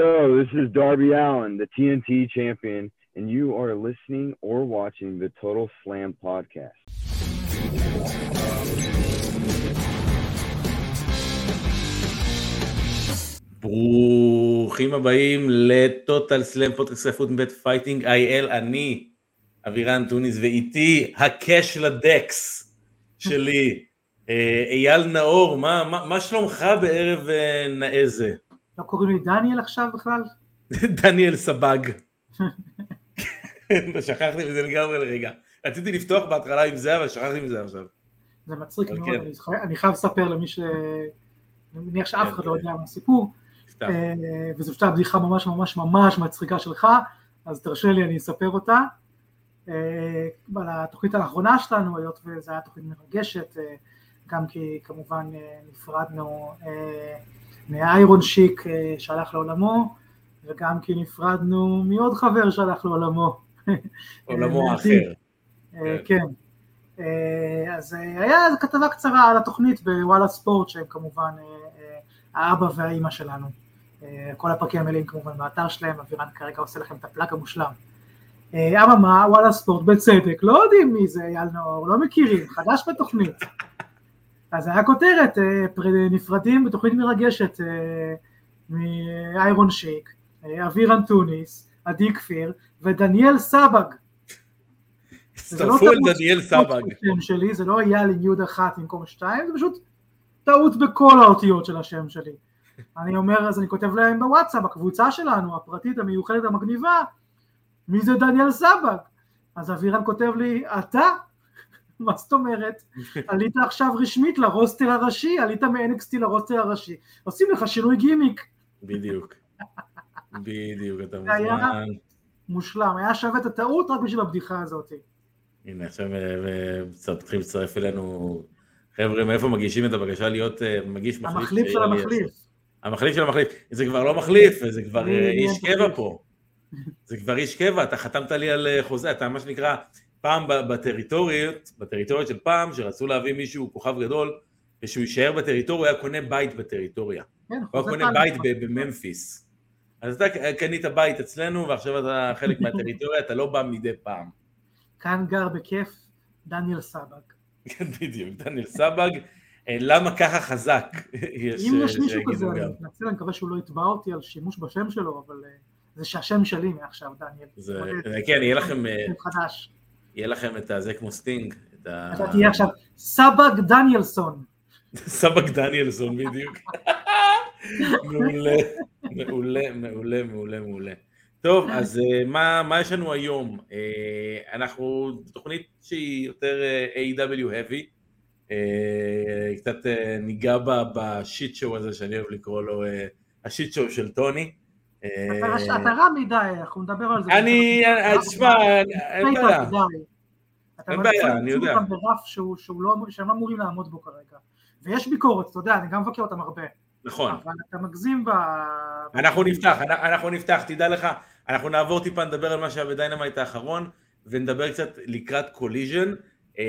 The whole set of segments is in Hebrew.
Yo, this is Darby Allen, the TNT champion, and you are listening or watching the Total Slam podcast. ברוכים הבאים ל Total Slam פודקאסט ספרות מבית Fighting IL, אני אבירן טוניס ואיתי ה Cash ל Dax שלי, אה, אייל נאור, מה, מה, מה שלומך בערב אה, נאה זה? לא קוראים לי דניאל עכשיו בכלל? דניאל סבג. שכחתי מזה לגמרי לרגע. רציתי לפתוח בהתחלה עם זה, אבל שכחתי מזה עכשיו. זה מצחיק מאוד, כן. אני חי- אני חייב לספר למי ש... אני מניח שאף כן, אחד כן. לא יודע מה הסיפור. אה, וזו פשוט בדיחה ממש ממש ממש מצחיקה שלך, אז תרשה לי, אני אספר אותה. אה, על התוכנית האחרונה שלנו, היות וזו הייתה תוכנית מרגשת, אה, גם כי כמובן נפרדנו מאיירון שיק אה, שהלך לעולמו, וגם כי נפרדנו מעוד חבר שהלך לעולמו. עולמו אה, האחר. אה, כן. אה, אז היה כתבה קצרה על התוכנית בוואלה ספורט שהם כמובן האבא והאימא שלנו. כל הפרקים המלאים כמובן באתר שלהם, אבירן כרגע עושה לכם את הפלאג המושלם. אממה, וואלה ספורט בצדק, לא יודעים מי זה אייל נאור, לא מכירים, חדש בתוכנית. אז היה כותרת, אה, פר- נפרדים בתוכנית מרגשת מאיירון שיק, אה, אבירן טוניס, עדי כפיר ודניאל סבג. לא הצטרפו אל דניאל טעות סבג. שלי, זה לא אייל עם יוד אחת במקום שתיים, זה פשוט טעות בכל האותיות של השם שלי. אני אומר, אז אני כותב להם בוואטסאפ, בקבוצה שלנו, הפרטית, המיוחדת, המגניבה, מי זה דניאל סבג? אז אבירן כותב לי, אתה? מה זאת אומרת? עלית עכשיו רשמית לרוסטר הראשי, עלית מ-NXT לרוסטר הראשי. עושים לך שינוי גימיק, בדיוק. בדיוק, אתה זה היה- מוזמן. מושלם, היה שווה את הטעות רק בשביל הבדיחה הזאת. הנה עכשיו אה, אה, מתחילים להצטרף אלינו חבר'ה מאיפה מגישים את הבקשה להיות אה, מגיש מחליף המחליף של המחליף. המחליף של המחליף זה כבר לא מחליף זה כבר איש. קבע פה זה כבר איש קבע אתה חתמת לי על חוזה אתה מה שנקרא פעם בטריטוריות בטריטוריות של פעם שרצו להביא מישהו כוכב גדול ושהוא יישאר בטריטוריה הוא היה קונה בית בטריטוריה כן, הוא היה קונה. בית בממפיס אז אתה קנית בית אצלנו ועכשיו אתה חלק מהטריטוריה אתה לא בא מדי פעם כאן גר בכיף דניאל סבג. כן, בדיוק, דניאל סבג, אה, למה ככה חזק? אם אה, יש מישהו שיגידו כזה, אני. מתנצל, אני מקווה שהוא לא יתבע אותי על שימוש בשם שלו, אבל אה, זה שהשם שלי מעכשיו, דניאל. אה, כן, יהיה לכם, אה, חדש. יהיה לכם את הזה כמו סטינג. אתה תהיה עכשיו סבג דניאלסון. סבג דניאלסון בדיוק. מעולה, מעולה, מעולה, מעולה, מעולה. טוב, אז אה, מה, מה יש לנו היום? אה, אנחנו תוכנית שהיא יותר אה, AEW heavy, קצת ניגע ב shit show הזה שאני אוהב לקרוא לו ה shit show של טוני. אה, אתה אתה רע מדי, אנחנו נדבר על זה. אני, אה, תשמע, אין אתה בעיה. אתה אין בעיה, אני יודע. אותם ברף שהוא- שהוא לא- שהם לא אמורים לעמוד בו כרגע. ויש ביקורת, אתה יודע, אני גם מבקר אותם הרבה. נכון. אבל אתה מגזים ב... אנחנו נפתח, אנ- אנחנו נפתח, תדע לך, אנחנו נעבור טיפה, נדבר על מה שהיה ב Dynamite האחרון, ונדבר קצת לקראת Collision, אה,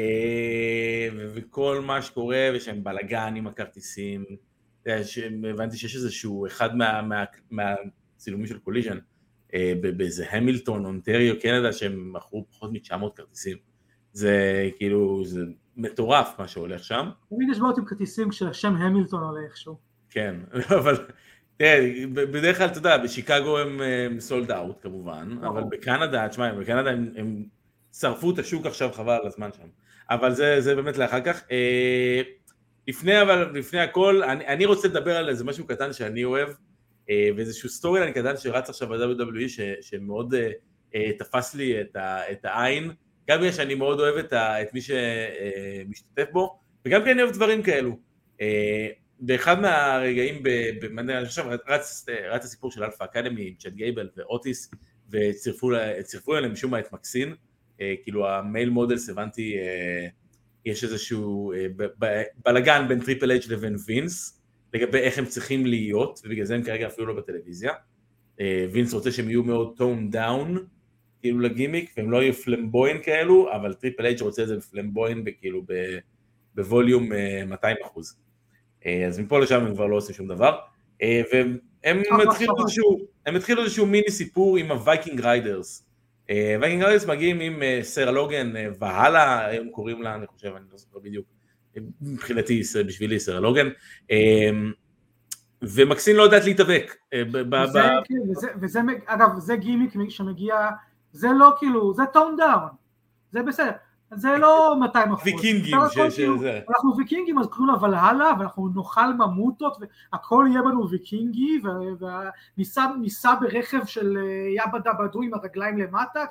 וכל מה שקורה, ושהם בלאגן עם הכרטיסים, אתה הבנתי שיש איזשהו, אחד מה- מהצילומים של Collision, אה, באיזה המילטון, אונטריו, קנדה, שהם מכרו פחות מ-900 כרטיסים. זה כאילו, זה מטורף מה שהולך שם. תמיד יש בעיות עם כרטיסים כשהשם המילטון עולה איכשהו. כן, אבל תראה, בדרך כלל, אתה יודע, בשיקגו הם sold out כמובן. אבל בקנדה, תשמע, בקנדה הם, הם שרפו את השוק עכשיו, חבל על הזמן שם. אבל זה, זה באמת לאחר כך. אה, לפני, אבל, לפני הכל, אני, אני רוצה לדבר על איזה משהו קטן שאני אוהב, ואיזשהו storyline קטן שרץ עכשיו ב-WWE, ש, שמאוד אה, אה, תפס לי את, ה, את העין, גם בגלל שאני מאוד אוהב את, ה, את מי שמשתתף בו, וגם כי אני אוהב דברים כאלו. אה, באחד מהרגעים, אני חושב, רץ, רץ הסיפור של Alpha Academy עם צ'אד גייבל ואוטיס, וצירפו אליהם משום מה את מקסין, אה, כאילו ה male models הבנתי, אה, יש איזשהו אה, ב- ב- בלאגן בין טריפל אייץ' לבין וינס, לגבי איך הם צריכים להיות, ובגלל זה הם כרגע אפילו לא בטלוויזיה. אה, וינס רוצה שהם יהיו מאוד toned down, כאילו לגימיק, והם לא יהיו flamboyant כאלו, אבל טריפל אייץ' רוצה את זה ב flamboyant, כאילו ב volume אה, 200 אחוז. אה, אז מפה לשם הם כבר לא עושים שום דבר. אה, והם הם התחילו איזשהו, הם התחילו איזשהו מיני סיפור עם ה Viking Raiders. Viking Raiders מגיעים עם סרה לוגן והלאה, הם קוראים לה, אני חושב, אני לא זוכר בדיוק, מבחינתי, בשבילי סרה לוגן. ומקסין לא יודעת להתאבק. וזה, כן, וזה, וזה, אגב, זה גימיק שמגיע, זה לא כאילו, זה tone down, זה בסדר. זה לא 200 אחוז. ויקינגים שזה. אנחנו ויקינגים אז אבל הלאה ואנחנו נאכל ממוטות והכל יהיה בנו ויקינגי וניסע ברכב של יבא דבדו עם הרגליים למטה.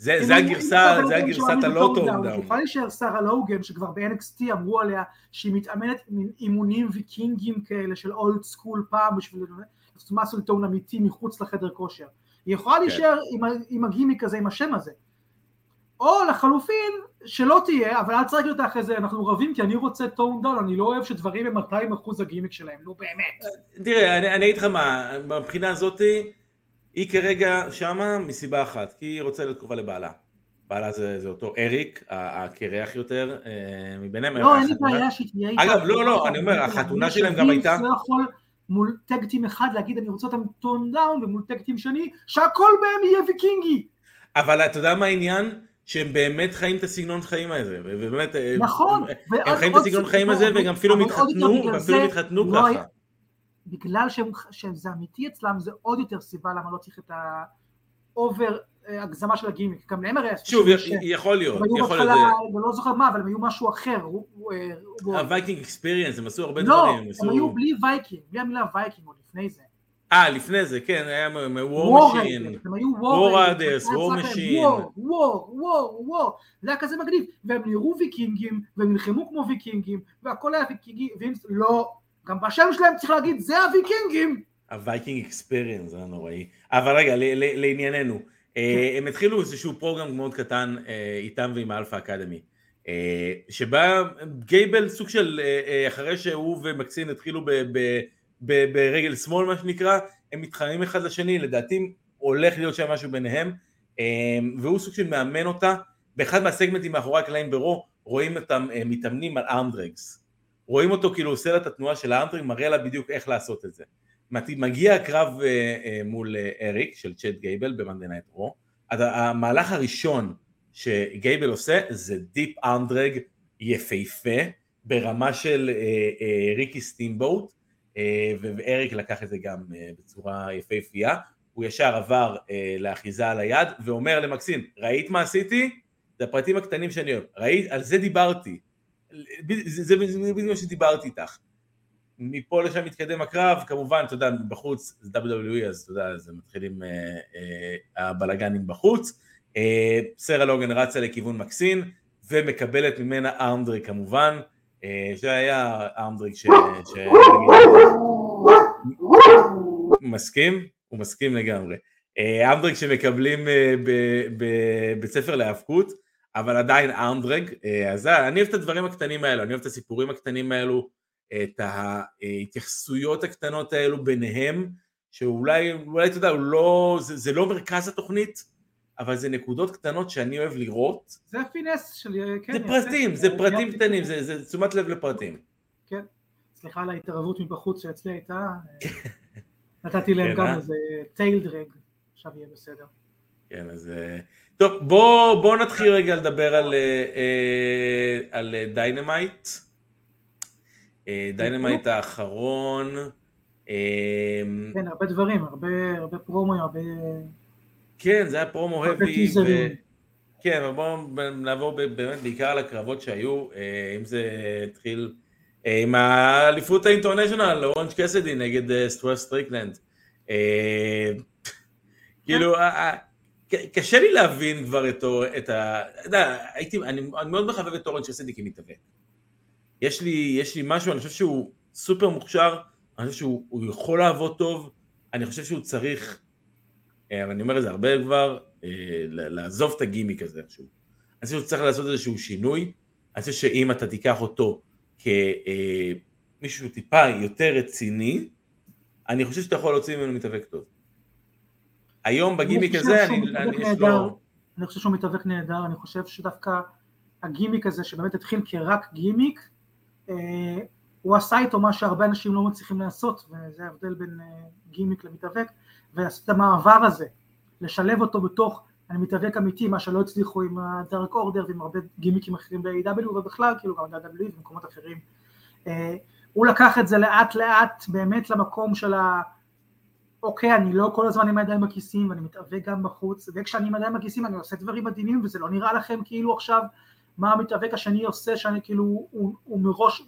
זה הגרסה, זה הגרסת הלוטו. יכולה להישאר שרה לוגן שכבר ב-NXT אמרו עליה שהיא מתאמנת עם אימונים ויקינגים כאלה של אולד סקול פעם בשביל מסל טון אמיתי מחוץ לחדר כושר. היא יכולה כן. להישאר עם הגימיק הזה, עם השם הזה. או לחלופין, שלא תהיה, אבל אל תצחק אותה אחרי זה, אנחנו רבים כי אני רוצה tone down, אני לא אוהב שדברים הם 200 אחוז הגימיק שלהם, נו באמת. תראה, אני אגיד לך מה, מבחינה הזאתי, היא כרגע שמה מסיבה אחת, כי היא רוצה להיות קרובה לבעלה. בעלה זה, זה אותו אריק, הקרח יותר, אה, מביניהם. לא, אין לי בעיה שתהיה איתה. אגב, לא, לא, אני אומר, החתונה שלהם גם הייתה... לא מול tag team אחד להגיד אני רוצה אותם tone down, ומול tag team שני, שהכל בהם יהיה ויקינגי. אבל אתה יודע מה העניין? שהם באמת חיים את הסגנון חיים הזה, ובאמת, אה, נכון, הם חיים את הסגנון חיים הזה וגם אפילו מתחתנו, ואפילו מתחתנו לא ככה. בגלל שזה אמיתי אצלם זה עוד יותר סיבה למה לא צריך את ה over אה, הגזמה של הגימיק, גם להם הרי... שוב, יכול להיות, יכול להיות. אני לא זוכר מה, אבל הם היו משהו אחר. ה Viking Experience, הם עשו הרבה דברים. לא, הם היו בלי Viking, בלי המילה Viking עוד לפני זה. אה, לפני זה, כן, היה. הם היו War Raiders, War Machine. War, וור, וור, וור. זה היה כזה מגניב. והם נראו ויקינגים, והם נלחמו כמו ויקינגים, והכל היה ויקינגי, ואם לא, גם בשם שלהם צריך להגיד, זה הוויקינגים. ה Viking Experience, זה נוראי. אבל רגע, לענייננו. אה, הם התחילו איזשהו program מאוד קטן אה, איתם ועם ה Alpha Academy. אה, שבה גייבל סוג של, אחרי שהוא ומקסין התחילו ב... ברגל שמאל מה שנקרא, הם מתחמים אחד לשני, לדעתי הולך להיות שם משהו ביניהם, והוא סוג של מאמן אותה, באחד מהסגמנטים מאחורי הקלעים ב Raw, רואים אותם מתאמנים על armdrags, רואים אותו כאילו עושה לה את התנועה של ה armdrag, מראה לה בדיוק איך לעשות את זה. מגיע הקרב אה, אה, מול אריק של צ'אד גייבל ב Monday Night Raw, המהלך הראשון שגייבל עושה זה deep armdrag יפהפה ברמה של ריקי סטימבוט, אה, ואריק לקח את זה גם אה, בצורה יפהפייה, הוא ישר עבר אה, לאחיזה על היד ואומר למקסין, ראית מה עשיתי? זה הפרטים הקטנים שאני אוהב, ראית? על זה דיברתי, זה בדיוק מה שדיברתי איתך. מפה לשם מתקדם הקרב, כמובן, אתה יודע, בחוץ זה WWE, אז אתה יודע, אז מתחילים הבלגנים בחוץ. סרה לוגן רצה לכיוון מקסין, ומקבלת ממנה ארמדרי כמובן, אה, שהיה ארמדריק ש... מסכים? הוא מסכים לגמרי. אה, ארמדריק שמקבלים אה, בבית ספר להיאבקות, אבל עדיין ארמדרג, אז אני אוהב את הדברים הקטנים האלו, אני אוהב את הסיפורים הקטנים האלו, את ההתייחסויות הקטנות האלו ביניהם, שאולי, אולי אתה יודע, לא, זה, זה לא מרכז התוכנית, אבל זה נקודות קטנות שאני אוהב לראות. זה ה finesse של... כן, זה פרטים, זה פרטים קטנים, זה, זה תשומת לב לפרטים. כן, סליחה על ההתערבות מבחוץ שאצלי הייתה, נתתי להם גם אה? איזה טייל דרג, עכשיו יהיה בסדר. כן, אז... אה, טוב, בוא, בוא נתחיל רגע לדבר על, אה, על Dynamite. Dynamite האחרון. כן, הרבה דברים, הרבה, הרבה פרומואים, הרבה... כן, זה היה promo heavy. ו... כן, אבל בואו נעבור באמת בעיקר על הקרבות שהיו, אה, אם זה התחיל אה, עם האליפות ה International, אורנג' קסדי נגד אה, סוורב סטריקלנד. כאילו, קשה לי להבין כבר את ה... אתה יודע, הייתי, אני מאוד מחבב את אורנג' קסדי כמתאבק. יש יש לי משהו, אני חושב שהוא סופר מוכשר, אני חושב שהוא יכול לעבוד טוב, אני חושב שהוא צריך אה, אבל אני אומר את זה הרבה כבר, אה, לעזוב את הגימיק הזה איכשהו. אני חושב שצריך לעשות איזשהו שינוי, אני חושב שאם אתה תיקח אותו כמישהו אה, טיפה יותר רציני, אני חושב שאתה יכול להוציא ממנו מתאבק טוב. היום בגימיק הזה, אני, אני יש לו... אני חושב שהוא מתאבק נהדר, אני חושב שדווקא הגימיק הזה, שבאמת התחיל כרק גימיק, הוא עשה איתו מה שהרבה אנשים לא מצליחים לעשות, וזה ההבדל בין גימיק למתאבק, ולעשות את המעבר הזה, לשלב אותו בתוך אני מתאבק אמיתי, מה שלא הצליחו עם הדארק אורדר ועם הרבה גימיקים אחרים ב-AW ובכלל, כאילו גם ב-WWE ובמקומות אחרים. הוא לקח את זה לאט לאט באמת למקום של ה... אוקיי, אני לא כל הזמן עם הידיים בכיסים ואני מתאבק גם בחוץ, וכשאני עם הידיים בכיסים אני עושה דברים מדהימים וזה לא נראה לכם כאילו עכשיו מה המתאבק השני עושה שאני כאילו, הוא, הוא מראש,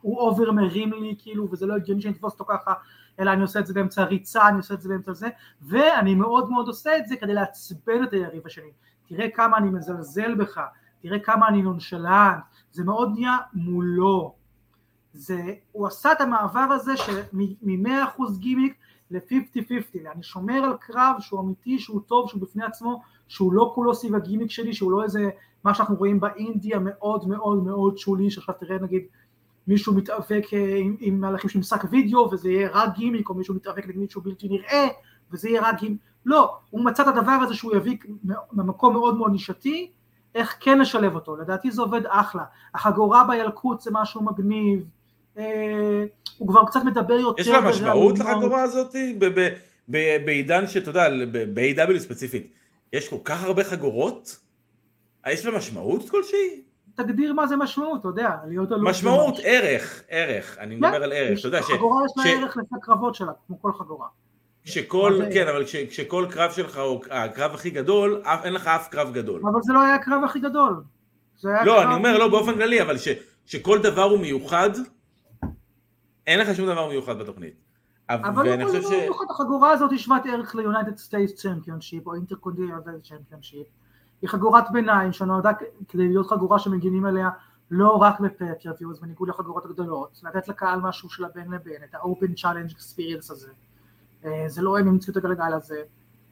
הוא over מרים לי כאילו וזה לא הגיוני שאני אתפוס אותו ככה, אלא אני עושה את זה באמצע הריצה, אני עושה את זה באמצע זה, ואני מאוד מאוד עושה את זה כדי לעצבן את היריב השני. תראה כמה אני מזלזל בך, תראה כמה אני נונשלנט, זה מאוד נהיה מולו. זה, הוא עשה את המעבר הזה מ-100% גימיק ל-50-50, אני שומר על קרב שהוא אמיתי, שהוא טוב, שהוא בפני עצמו, שהוא לא כולו סביב הגימיק שלי, שהוא לא איזה, מה שאנחנו רואים באינדי המאוד מאוד מאוד שולי, שעכשיו תראה נגיד מישהו מתאבק אה, עם, עם מהלכים של משחק וידאו וזה יהיה רק גימיק, או מישהו מתאבק נגד מישהו בלתי נראה וזה יהיה רק גימיק, לא, הוא מצא את הדבר הזה שהוא יביא ממקום מאוד מאוד נישתי, איך כן לשלב אותו, לדעתי זה עובד אחלה, החגורה בילקוט זה משהו מגניב, אה, הוא כבר קצת מדבר יותר. יש לה משמעות לחגורה הזאת בעידן שאתה יודע, ב-AW ספציפית, יש כל כך הרבה חגורות? יש לה משמעות כלשהי? תגדיר מה זה משמעות, אתה יודע, להיות אלוף. משמעות, ערך, ערך, אני מדבר על ערך, אתה יודע ש... חגורה יש לה ערך לפי הקרבות שלה, כמו כל חגורה. כשכל, כן, אבל כשכל קרב שלך הוא הקרב הכי גדול, אין לך אף קרב גדול. אבל זה לא היה הקרב הכי גדול. לא, אני אומר, לא באופן כללי, אבל שכל דבר הוא מיוחד, אין לך שום דבר מיוחד בתוכנית. אבל לא חושב ש... החגורה הזאת היא שוות ערך ל United States Championship או Intercontinental Championship. היא חגורת ביניים שנועדה כדי להיות חגורה שמגינים עליה לא רק ב pay-per-views בניגוד לחגורות הגדולות, לתת לקהל משהו של הבין לבין, את ה-open challenge experience הזה. אה, זה לא הם המציאו את הגלגל הזה.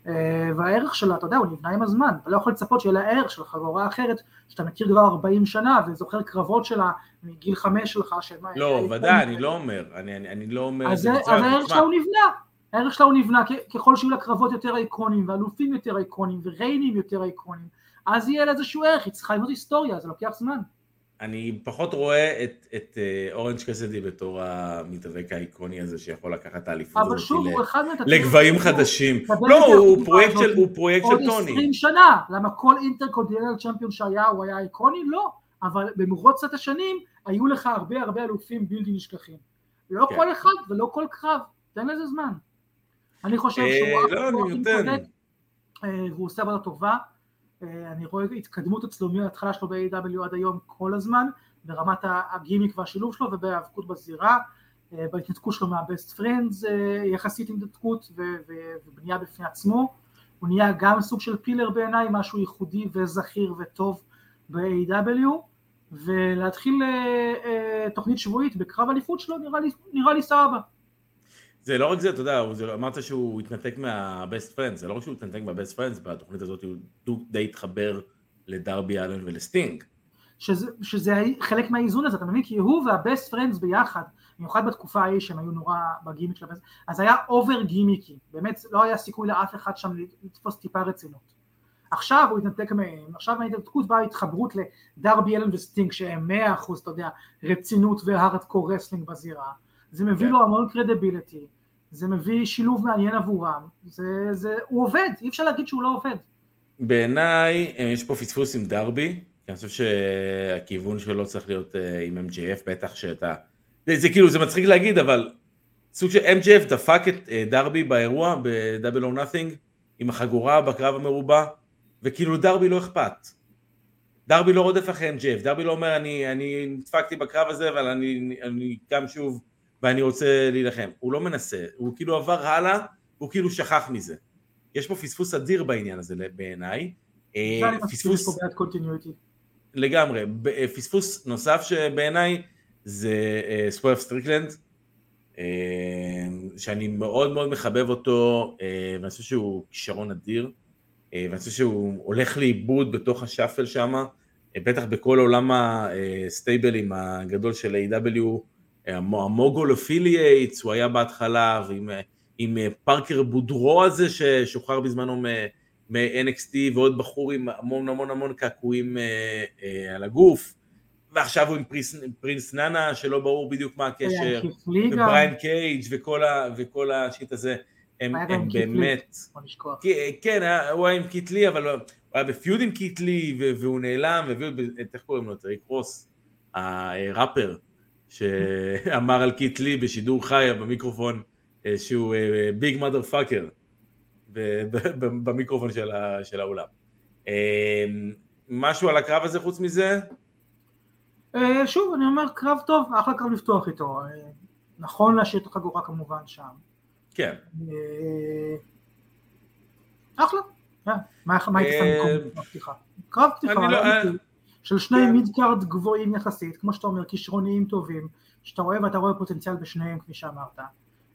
אה, והערך שלה, אתה יודע, הוא נבנה עם הזמן, אתה לא יכול לצפות שיהיה לה ערך של חגורה אחרת, שאתה מכיר כבר 40 שנה וזוכר קרבות שלה מגיל חמש שלך, שמה... לא, ודאי, אני לא אומר, אני לא אומר... אז הערך שלה הוא נבנה, הערך שלה הוא נבנה, ככל שיהיו לה קרבות יותר אייקונים, ואלופים יותר אייקונים, וריינים יותר אייקונים, אז יהיה לה איזשהו ערך, היא צריכה לבנות היסטוריה, זה לוקח זמן. אני פחות רואה את, את uh, אורנג' קסדי בתור המתאבק האיקוני הזה שיכול לקחת את האליפות הזאת שוב, הוא אחד לגבהים חדשים. לא, הוא פרויקט של, הוא פרויקט של טוני. עוד 20 שנה, למה כל אינטרקונטינל צ'מפיון שהיה הוא היה איקוני? לא, אבל במרוצת השנים היו לך הרבה הרבה אלופים בלתי נשכחים. לא כן. כל אחד ולא כל קרב, תן לזה זמן. אני חושב אה, שהוא לא, אני נותן. אה, והוא עושה עבודה טובה. אה, אני רואה התקדמות אצלו מההתחלה שלו ב-AW עד היום כל הזמן, ברמת הגימיק והשילוב שלו ובהיאבקות בזירה, אה, בהתנתקות שלו מה-best friends אה, יחסית התנתקות ובנייה בפני עצמו, הוא נהיה גם סוג של פילר בעיניי, משהו ייחודי וזכיר וטוב ב-AEW, ולהתחיל תוכנית שבועית בקרב אליפות שלו נראה לי, נראה לי סבבה. זה לא רק זה, אתה יודע, אמרת שהוא התנתק מה-best friends, זה לא רק שהוא התנתק מה-best friends, בתוכנית הזאת הוא די התחבר לדרבי אלן ולסטינג. שזה, שזה חלק מהאיזון הזה, אתה מבין? כי הוא וה-best friends ביחד, במיוחד בתקופה ההיא שהם היו נורא בגימיק של ה best, אז היה over גימיקי, באמת לא היה סיכוי לאף אחד שם לתפוס טיפה רצינות. עכשיו הוא התנתק מהם, עכשיו מההתנתקות באה התחברות לדרבי אלן וסטינג שהם מאה אחוז, אתה יודע, רצינות ו hardcore wrestling בזירה. זה מביא כן. לו המון credibility, זה מביא שילוב מעניין עבורם, זה, זה, הוא עובד, אי אפשר להגיד שהוא לא עובד. בעיניי אה, יש פה פספוס עם דרבי, כי אני חושב שהכיוון שלו צריך להיות אה, עם MJF, בטח שאתה... זה, זה כאילו, זה מצחיק להגיד, אבל סוג של MJF דפק את אה, דרבי באירוע, ב-Double or Nothing, עם החגורה בקרב המרובע, וכאילו דרבי לא אכפת. דרבי לא רודף אחרי MJF, דרבי לא אומר אני, אני דפקתי בקרב הזה אבל אני, אני קם שוב ואני רוצה להילחם. הוא לא מנסה, הוא כאילו עבר הלאה, הוא כאילו שכח מזה. יש פה פספוס אדיר בעניין הזה בעיניי. אה, פספוס... לגמרי. אה, פספוס נוסף שבעיניי זה סטריקלנד, אה, שאני מאוד מאוד מחבב אותו, ואני חושב שהוא כישרון אדיר, ואני חושב שהוא הולך לאיבוד בתוך ה shuffle שם, בטח בכל עולם הסטייבלים הגדול של AEW. ה Mogul Affiliates, הוא היה בהתחלה, ועם עם פארקר בודרו הזה ששוחרר בזמנו מ-NXT, ועוד בחור עם המון המון המון קעקועים אה, אה, על הגוף, ועכשיו הוא עם פריס, פרינס נאנה, שלא ברור בדיוק מה הקשר. ובריין קייג' וכל, ה, וכל ה shit הזה, הם, הם. באמת. כי- כן, הוא היה עם קית' לי, אבל הוא היה ב feud עם קית' לי, והוא נעלם, והביאו את, איך קוראים לו? את ריק רוס, הראפר, שאמר על קית' לי בשידור חי במיקרופון, אה, שהוא big mother fucker, במיקרופון של, ה- של האולם. אה, משהו על הקרב הזה חוץ מזה? אה, שוב, אני אומר, קרב טוב, אחלה קרב לפתוח איתו. אה, נכון להשאיר את החגורה כמובן שם. כן. אה, אחלה. אה, מה מה היית שם אה, במקום? קרב פתיחה, של שני כן. mid card גבוהים יחסית, כמו שאתה אומר, כישרוניים טובים, שאתה רואה ואתה רואה פוטנציאל בשניהם, כפי שאמרת.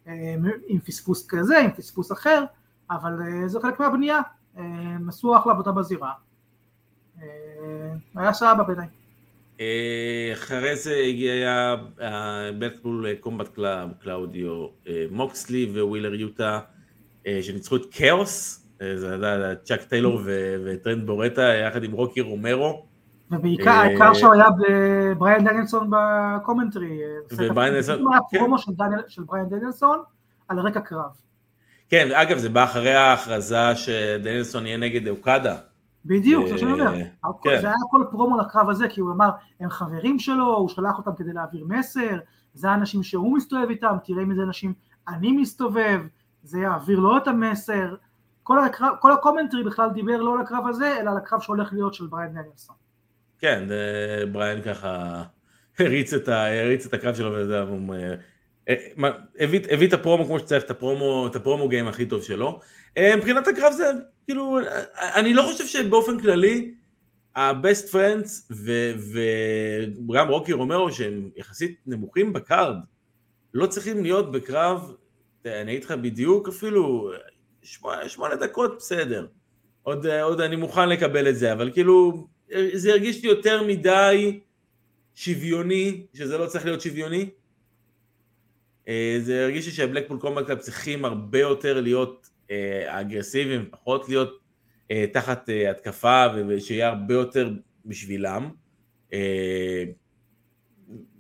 אה, עם פספוס כזה, עם פספוס אחר, אבל אה, זה חלק מהבנייה. אה, הם עשו אחלה עבודה בזירה. היה סבבה בעיניי. אחרי זה הגיע בלקפול קומבט קלאב, קלאודיו, מוקסלי ווילר יוטה, שניצחו את כאוס, זה היה צ'אק טיילור וטרנט ברטה, יחד עם רוקי רומרו, ובעיקר, אה, העיקר שהוא היה בבריאן דניאלסון ב commentary. ובריאן דניאלסון, היה כן. פרומו של דניאל- של בריאן דניאלסון על רקע קרב. כן, אגב זה בא אחרי ההכרזה שדניאלסון יהיה נגד אוקדה, בדיוק, זה אה, מה שאני אומר. כן. זה היה כל פרומו לקרב הזה, כי הוא אמר, הם חברים שלו, הוא שלח אותם כדי להעביר מסר, זה האנשים שהוא מסתובב איתם, תראה עם איזה אנשים אני מסתובב, זה יעביר לו את המסר. כל, הקרב, כל ה commentary בכלל דיבר לא על הקרב הזה, אלא על הקרב שהולך להיות של בריאן דניאלסון. כן, בריאן ככה הריץ את, ה, הריץ את הקרב שלו וזה, הוא, אה, אה, הביא, הביא את הפרומו כמו שצריך, את הפרומו, את הפרומו גיים הכי טוב שלו. אה, מבחינת הקרב זה, כאילו, אני לא חושב שבאופן כללי, ה-best friends וגם רוקי רומרו שהם יחסית נמוכים בקארד, לא צריכים להיות בקרב, אני אגיד לך בדיוק אפילו, שמונה, שמונה דקות בסדר. עוד, עוד אני מוכן לקבל את זה, אבל כאילו, זה הרגיש לי יותר מדי שוויוני, שזה לא צריך להיות שוויוני. אה, זה הרגיש לי שהבלקפול קומבט קלאב צריכים הרבה יותר להיות אה, אגרסיביים, פחות להיות אה, תחת התקפה, ושיהיה הרבה יותר בשבילם.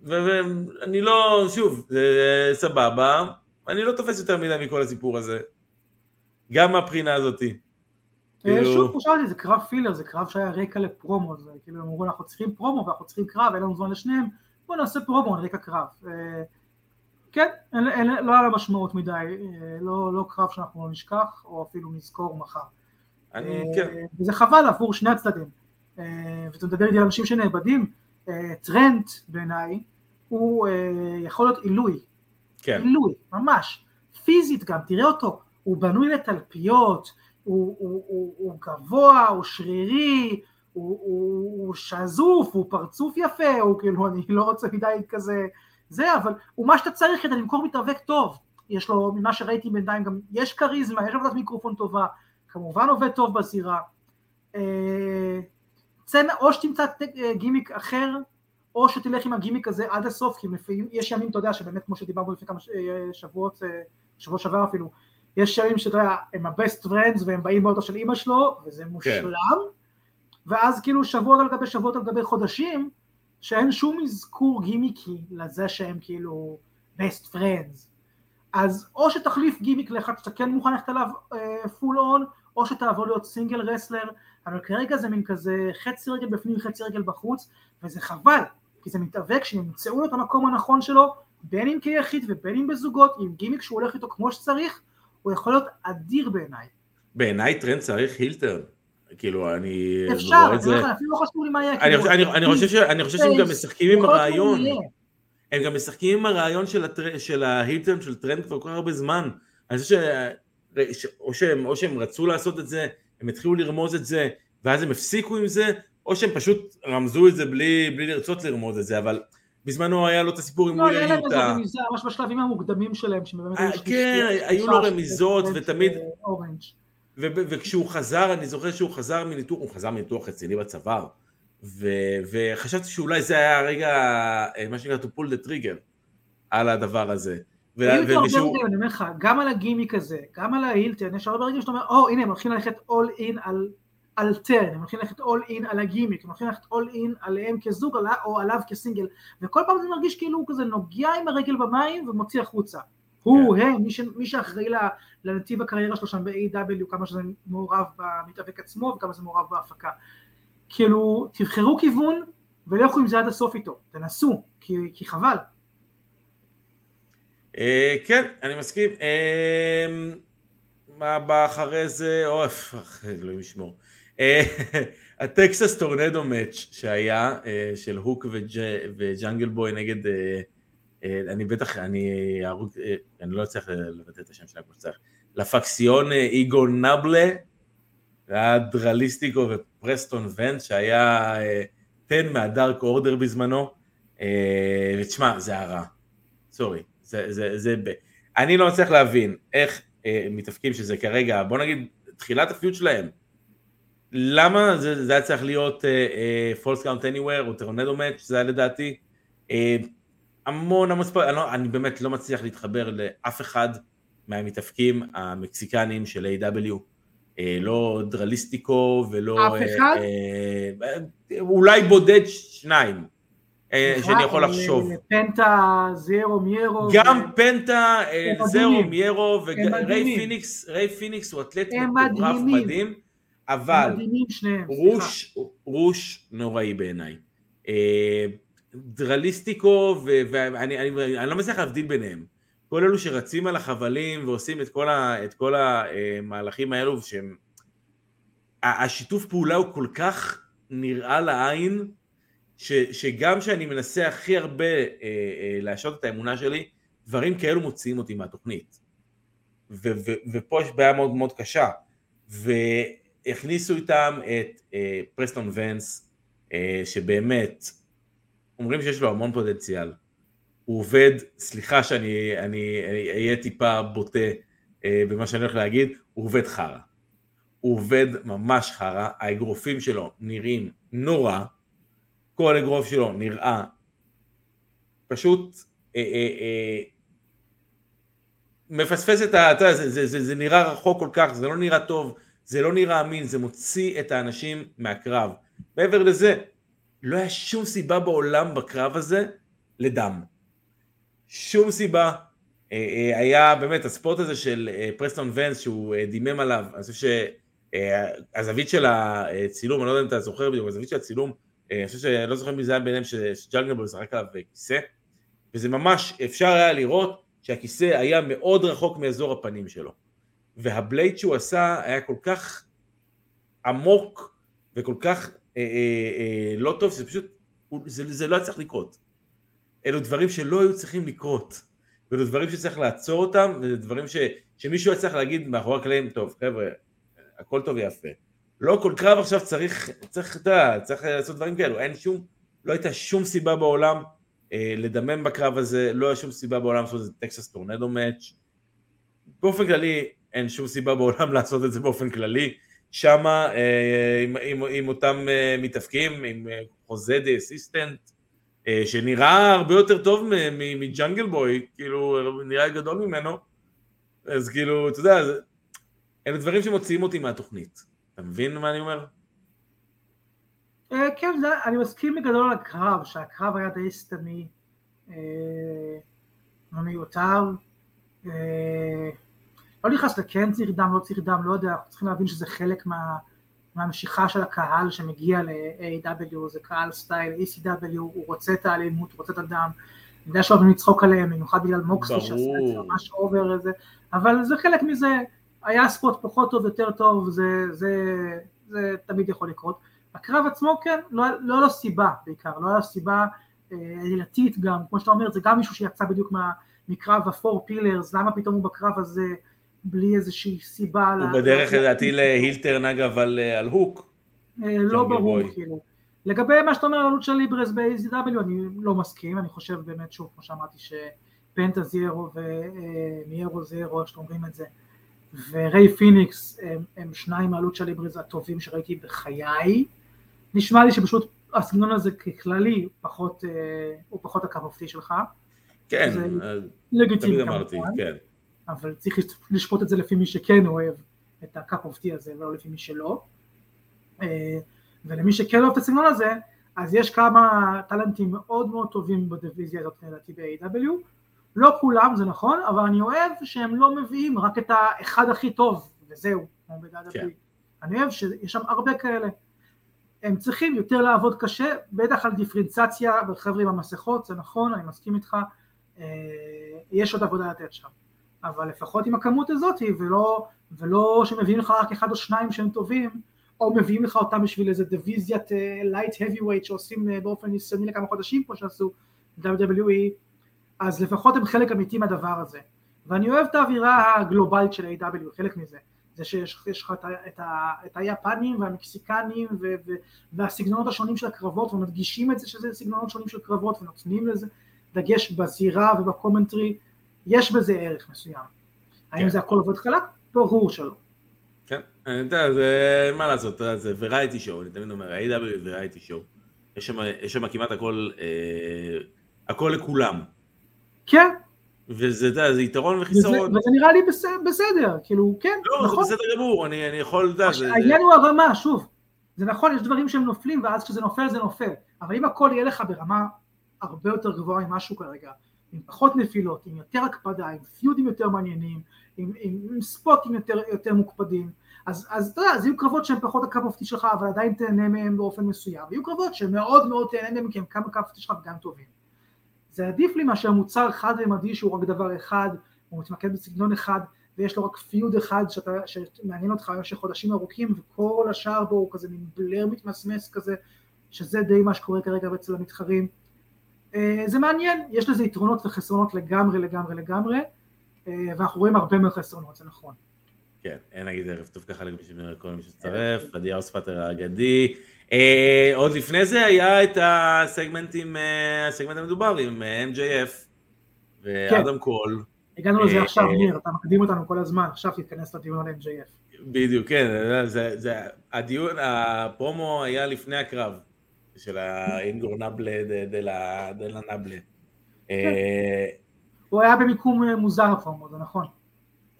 ואני לא, שוב, זה סבבה, אני לא תופס יותר מדי מכל הסיפור הזה. גם מהבחינה הזאתי. אה, כאילו- שוב, כמו שאמרתי, זה קרב פילר, זה קרב שהיה רקע לפרומו, זה כאילו הם אמרו אנחנו צריכים פרומו ואנחנו צריכים קרב, אין לנו זמן לשניהם, בואו נעשה פרומו על רקע קרב. אה, כן, אין, אין, לא היה לה משמעות מדי, אה, לא, לא קרב שאנחנו לא נשכח, או אפילו נזכור מחר. אני, אה, כן, וזה חבל עבור שני הצדדים. אה, ואתה מדבר איתי על אנשים שנאבדים, אה, טרנט בעיניי, הוא אה, יכול להיות עילוי, כן. עילוי, ממש, פיזית גם, תראה אותו, הוא בנוי לתלפיות, הוא, הוא, הוא, הוא גבוה, הוא שרירי, הוא, הוא, הוא שזוף, הוא פרצוף יפה, הוא כאילו, אני לא רוצה מדי כזה, זה, אבל הוא מה שאתה צריך כדי למכור מתאבק טוב, יש לו, ממה שראיתי בינתיים גם, יש כריזמה, יש עבודת מיקרופון טובה, כמובן עובד טוב בזירה, אה, צא- או שתמצא אה, גימיק אחר, או שתלך עם הגימיק הזה עד הסוף, כי יש ימים, אתה יודע, שבאמת כמו שדיברנו לפני כמה אה, שבועות, שבוע שעבר אפילו, יש ימים שאתה יודע, הם ה-best friends והם באים באוטו של אימא שלו, וזה מושלם, ואז כאילו שבועות על גבי שבועות על גבי חודשים, שאין שום אזכור גימיקי לזה שהם כאילו best friends. אז או שתחליף גימיק לאחד שאתה כן מוכן ללכת עליו full uh, on, או שתעבור להיות single wrestler, אבל כרגע זה מין כזה חצי רגל בפנים חצי רגל בחוץ, וזה חבל, כי זה מתאבק שימצאו לו את המקום הנכון שלו, בין אם כיחיד ובין אם בזוגות, עם גימיק שהוא הולך איתו כמו שצריך, הוא יכול להיות אדיר בעיניי. בעיניי טרנט צריך heel turn. כאילו, אני אפשר, רואה אני את זה... אפילו לא חשוב לי מה יהיה. אני, כאילו, אני, אני, חושב ש, אני חושב שהם גם משחקים עם הרעיון. הם גם משחקים עם הרעיון של, הטר... של ה heel turn של טרנט כבר כל כך הרבה זמן. אני חושב. ש... או, שהם, או שהם רצו לעשות את זה, הם התחילו לרמוז את זה, ואז הם הפסיקו עם זה, או שהם פשוט רמזו את זה בלי, בלי לרצות לרמוז את זה, אבל בזמנו היה לו את הסיפור עם לא, ווילי היה להם יוטה. רמיזה ממש בשלבים המוקדמים שלהם, שבאמת אה, היו כן, שלישי- היו לו רמיזות, ותמיד-. ו- וכשהוא חזר, אני זוכר שהוא חזר מניתוח, הוא חזר מניתוח רציני בצוואר, וחשבתי שאולי זה היה הרגע, אה, מה שנקרא to pull the trigger, על הדבר הזה. היו איתו הרבה רגעים, אני אומר לך, גם על הגימיק הזה, גם על ההילטון, יש הרבה רגעים שאתה אומר, או הנה הם הולכים ללכת all in על על טרן, הם הולכים ללכת אול אין על הגימיק, הם הולכים ללכת אול אין עליהם כזוג או עליו כסינגל, וכל פעם זה מרגיש כאילו הוא כזה נוגע עם הרגל במים ומוציא החוצה. הוא, כן. הם, מי, ש, מי שאחראי לנתיב הקריירה שלו שם ב-AW, כמה שזה מעורב במתאבק עצמו וכמה זה מעורב בהפקה. כאילו, תבחרו כיוון ולכו עם זה עד הסוף איתו, תנסו, כי, כי חבל. אה, כן, אני מסכים. אה, מה בא אחרי זה? אוף, אלוהים ישמור. אה, ה Texas tornado match שהיה של הוק וג'אנגל בוי נגד, אני בטח, אני אהרוג, אני לא אצליח לבטא את השם שלהם כמו שצריך, לה פקסיון אינגוברנבלה, היה דרליסטיקו ופרסטון ואנס שהיה טן מהדארק אורדר בזמנו, ותשמע, זה הרע, sorry. זה, זה, זה. אני לא מצליח להבין איך אה, מתאבקים שזה כרגע, בוא נגיד, תחילת ה feud שלהם, למה זה, זה היה צריך להיות falls count anywhere או tornado match, זה היה לדעתי אה, המון המון spots, אני, לא, אני באמת לא מצליח להתחבר לאף אחד מהמתאבקים המקסיקנים של AEW. אה, לא דרליסטיקו ולא... אף אחד? אה, אה, אולי בודד שניים. אה, שאני יכול לחשוב. פנטה זירו מיידו. גם פנטה, אה, זירו מיידו, וריי פיניקס, ריי פיניקס הוא אתלט מטורף מדהים, אבל רוש, רוש נוראי בעיניי. אה, דרליסטיקו, ואני לא מצליח להבדיל ביניהם. כל אלו שרצים על החבלים ועושים את כל, ה, את כל המהלכים האלו, שהם... השיתוף פעולה הוא כל כך נראה לעין, ש, שגם שאני מנסה הכי הרבה אה, אה, להשעות את האמונה שלי, דברים כאלו מוציאים אותי מהתוכנית. ו, ו, ופה יש בעיה מאוד מאוד קשה. והכניסו איתם את אה, פרסטון ונס, אה, שבאמת, אומרים שיש לו המון פוטנציאל. הוא עובד, סליחה שאני אהיה טיפה בוטה אה, במה שאני הולך להגיד, הוא עובד חרא. הוא עובד ממש חרא, האגרופים שלו נראים נורא, כל אגרוף שלו נראה פשוט אה, אה, אה, מפספס את ה... אתה יודע, זה, זה, זה, זה נראה רחוק כל כך, זה לא נראה טוב, זה לא נראה אמין, זה מוציא את האנשים מהקרב. מעבר לזה, לא היה שום סיבה בעולם בקרב הזה לדם. שום סיבה. אה, אה, היה באמת הספורט הזה של אה, פרסטון ונס שהוא דימם עליו, אני חושב שהזווית של הצילום, אני לא יודע אם אתה זוכר בדיוק, הזווית של הצילום אני חושב שאני לא זוכר מי זה היה ביניהם שג'אנגלבול זרק עליו כיסא, וזה ממש, אפשר היה לראות שהכיסא היה מאוד רחוק מאזור הפנים שלו. והבלייד שהוא עשה היה כל כך עמוק וכל כך אה, אה, אה, לא טוב, שזה פשוט, זה, זה לא היה צריך לקרות. אלו דברים שלא היו צריכים לקרות. ואלו דברים שצריך לעצור אותם, וזה דברים ש, שמישהו היה צריך להגיד מאחורי הקלעים, טוב חבר'ה, הכל טוב ויפה. לא כל קרב עכשיו צריך, צריך, אתה יודע, צריך לעשות דברים כאלו, אין שום, לא הייתה שום סיבה בעולם אה, לדמם בקרב הזה, לא היה שום סיבה בעולם לעשות את זה טקסס טורנדו מאץ'. באופן כללי, אין שום סיבה בעולם לעשות את זה באופן כללי. שמה אה, עם, עם, עם אותם אה, מתאפקים, עם אה, חוזה די אסיסטנט, אה, שנראה הרבה יותר טוב מג'אנגל בוי, כאילו, נראה גדול ממנו, אז כאילו, אתה יודע, אלה דברים שמוציאים אותי מהתוכנית. אתה מבין מה אני אומר? אה, כן, אני מסכים בגדול על הקרב, שהקרב היה די סתמי, אה, לא מיותר. אה, לא נכנס לכן צריך דם, לא צריך דם, לא יודע, אנחנו צריכים להבין שזה חלק מה, מהמשיכה של הקהל שמגיע ל-AEW, זה קהל סטייל ECW, הוא רוצה את האלימות, הוא רוצה את הדם, אני יודע שאוהבים לצחוק עליהם, במיוחד בגלל מוקסלי שעשה את זה ממש over איזה, אבל זה חלק מזה, היה spot פחות טוב, יותר טוב, זה, זה, זה תמיד יכול לקרות. הקרב עצמו כן, לא, לא היה לו סיבה בעיקר, לא היה לו סיבה אה, עלילתית גם, כמו שאתה אומר, זה גם מישהו שיצא בדיוק מה, מקרב הפור פילרס, למה פתאום הוא בקרב הזה בלי איזושהי סיבה. הוא לה... בדרך לדעתי להילטרן אגב על, על הוק. אה, לא ברור כאילו. לגבי מה שאתה אומר על עלות של ליברס ב-AZW אני לא מסכים, אני חושב באמת שוב כמו שאמרתי שפנטה זיירו ומיירו זיירו, שאתם אומרים את זה, וריי פיניקס הם, הם שניים מהעלות של ליבריז הטובים שראיתי בחיי. נשמע לי שפשוט הסגנון הזה ככללי פחות, אה, הוא פחות הקו שלך. כן, אה, לגיטימי כמובן. כן. אבל צריך לשפוט את זה לפי מי שכן אוהב את הקאפ אופטי הזה ולא לפי מי שלא. ולמי שכן אוהב את הסגנון הזה, אז יש כמה טלנטים מאוד מאוד טובים בדיוויזיה הזאת לדעתי ב-AW, לא כולם זה נכון, אבל אני אוהב שהם לא מביאים רק את האחד הכי טוב, וזהו, כמו ב-WWE. כן. אני אוהב שיש שם הרבה כאלה. הם צריכים יותר לעבוד קשה, בטח על דיפרנציאציה בחבר'ה עם המסכות, זה נכון, אני מסכים איתך, אה, יש עוד עבודה לתת שם. אבל לפחות עם הכמות הזאת, ולא, ולא שמביאים לך רק אחד או שניים שהם טובים, או מביאים לך אותם בשביל איזה דיוויזיית light heavyweight שעושים uh, באופן ניסיוני לכמה חודשים כמו שעשו WWE, אז לפחות הם חלק אמיתי מהדבר הזה. ואני אוהב את האווירה הגלובלית של AEW, חלק מזה. זה שיש לך את, את, את היפנים והמקסיקנים ו, ו, והסגנונות השונים של הקרבות ומדגישים את זה שזה סגנונות שונים של קרבות ונותנים לזה דגש בזירה ובקומנטרי, יש בזה ערך מסוים. כן. האם זה הכל עובד חלק? ברור שלא. כן, אני יודע, זה מה לעשות, זה וראייטי שואו, אני תמיד אומר, ה-AW וראייטי שואו. יש שם כמעט הכל, אה, הכל לכולם. כן. וזה, אתה יודע, זה יתרון וחיסרון. וזה, נראה לי בסדר, בסדר, כאילו, כן, לא, נכון. לא, זה בסדר גמור, אני, אני יכול, אתה יודע, העניין הוא הרמה, שוב, זה נכון, יש דברים שהם נופלים, ואז כשזה נופל זה נופל, אבל אם הכל יהיה לך ברמה הרבה יותר גבוהה עם משהו כרגע, עם פחות נפילות, עם יותר הקפדה, עם פיודים יותר מעניינים, עם, עם, עם ספוטים יותר, יותר מוקפדים, אז, אז אתה יודע, אז יהיו קרבות שהן פחות הקו אופטי שלך, אבל עדיין תהנה מהם באופן מסוים, ויהיו קרבות שמאוד מאוד תהנה מהם, כי הם כמה קו אופטי שלך וגם טובים. זה עדיף לי מאשר מוצר חד ממדי שהוא רק דבר אחד, הוא מתמקד בסגנון אחד, ויש לו רק פיוד אחד שאתה, שמעניין אותך במשך חודשים ארוכים, וכל השאר בו הוא כזה מין בלר מתמסמס כזה, שזה די מה שקורה כרגע אצל המתחרים. אה, זה מעניין, יש לזה יתרונות וחסרונות לגמרי לגמרי לגמרי, אה, ואנחנו רואים הרבה מאוד חסרונות, זה נכון. כן, אין נגיד ערב טוב ככה לכל מי שצטרף, עדי האוספטר האגדי. אה, עוד לפני זה היה את הסגמנטים, הסגמנט המדובר עם MJF ואדם כן. קול. הגענו לזה עכשיו, ניר, אתה מקדים אותנו כל הזמן, עכשיו תתכנס לדיון על MJF. בדיוק, כן, זה, זה, הדיון, הפרומו היה לפני הקרב. של האינגור נבלה דה לה נבלה. אה, הוא היה במיקום אה, מוזר הפעם, זה נכון.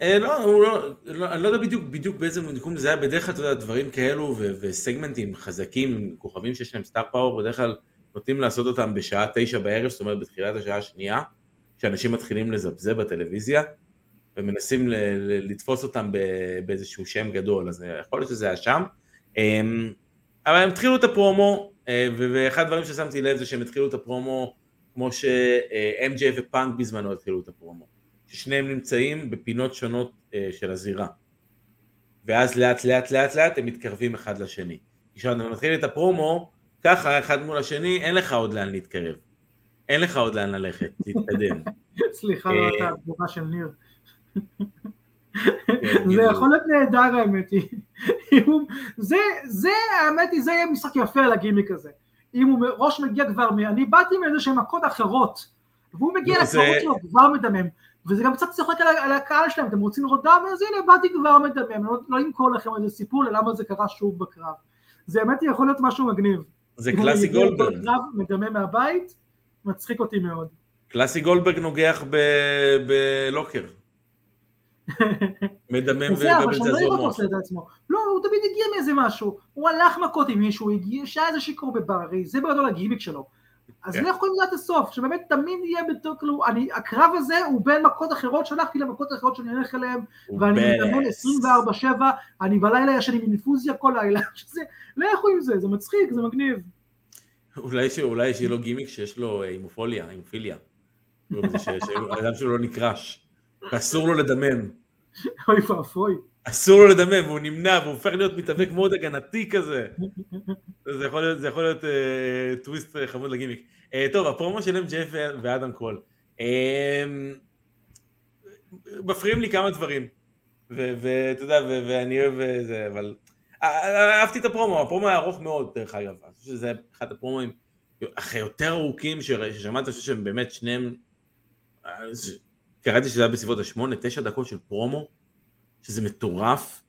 אה, לא, הוא לא, לא, אני לא יודע בדיוק, בדיוק באיזה מיקום זה היה, בדרך כלל, אתה יודע, דברים כאלו וסגמנטים חזקים, כוכבים שיש להם star power, בדרך כלל נוטים לעשות אותם בשעה תשע בערב, זאת אומרת בתחילת השעה השנייה, כשאנשים מתחילים לזבזב בטלוויזיה, ומנסים לתפוס אותם באיזשהו שם גדול, אז יכול להיות שזה היה שם. אמ, אבל הם התחילו את הפרומו, ואחד הדברים ששמתי לב זה שהם התחילו את הפרומו כמו ש-MJ ופאנק בזמנו התחילו את הפרומו, ששניהם נמצאים בפינות שונות אה, של הזירה, ואז לאט לאט לאט לאט הם מתקרבים אחד לשני. כשאתה מתחיל את הפרומו, ככה אחד מול השני, אין לך עוד לאן להתקרב, אין לך עוד לאן ללכת, להתקדם. סליחה, לא הייתה התגובה של ניר. כן, זה יכול להיות נהדר האמת היא. זה, זה, האמת היא, זה יהיה משחק יפה על הגימיק הזה. אם הוא ראש מגיע כבר, אני באתי מאיזה שהן מכות אחרות, והוא מגיע לא, לקרבות שלו כבר מדמם, וזה גם קצת צוחק על הקהל שלהם, אתם רוצים לראות דם? אז הנה באתי כבר מדמם, לא, לא למכור לכם איזה סיפור ללמה זה קרה שוב בקרב. זה באמת יכול להיות משהו מגניב. זה קלאסי גולדברג. קרב מדמם מהבית, מצחיק אותי מאוד. קלאסי גולדברג נוגח בלוקר. מדמם ובזה זורמות. לא, הוא תמיד הגיע מאיזה משהו, הוא הלך מכות עם מישהו, הגיע, שהיה איזה שיכור בבר, זה בגדול הגימיק שלו. אז כן. לכו עם זה עד הסוף, שבאמת תמיד יהיה בתור, כאילו, אני, הקרב הזה הוא בין מכות אחרות שהלכתי למכות אחרות שאני הולך אליהן, ואני מתאמן 24-7, אני בלילה ישן עם אינפוזיה כל לילה, שזה, לכו עם זה, זה מצחיק, זה מגניב. אולי שיהיה לו גימיק שיש לו הימופוליה, הימופיליה. שהאדם שלו לא נקרש, ואסור לו לדמם. אוי ואבוי. אסור לו לדמם, והוא נמנע, והוא הופך להיות מתאבק מאוד הגנתי כזה. זה יכול להיות, זה יכול להיות uh, טוויסט uh, חמוד לגימיק. Uh, טוב, הפרומו של MJF ואדם קול. Uh, מפריעים לי כמה דברים. ואתה יודע, ואני אוהב זה, אבל... אהבתי את הפרומו, הפרומו היה ארוך מאוד, דרך אגב. אני חושב שזה אחד הפרומואים אחרי יותר ארוכים ששמעת, אני חושב שהם באמת שניהם... קראתי שזה היה בסביבות השמונה, תשע דקות של פרומו, שזה מטורף.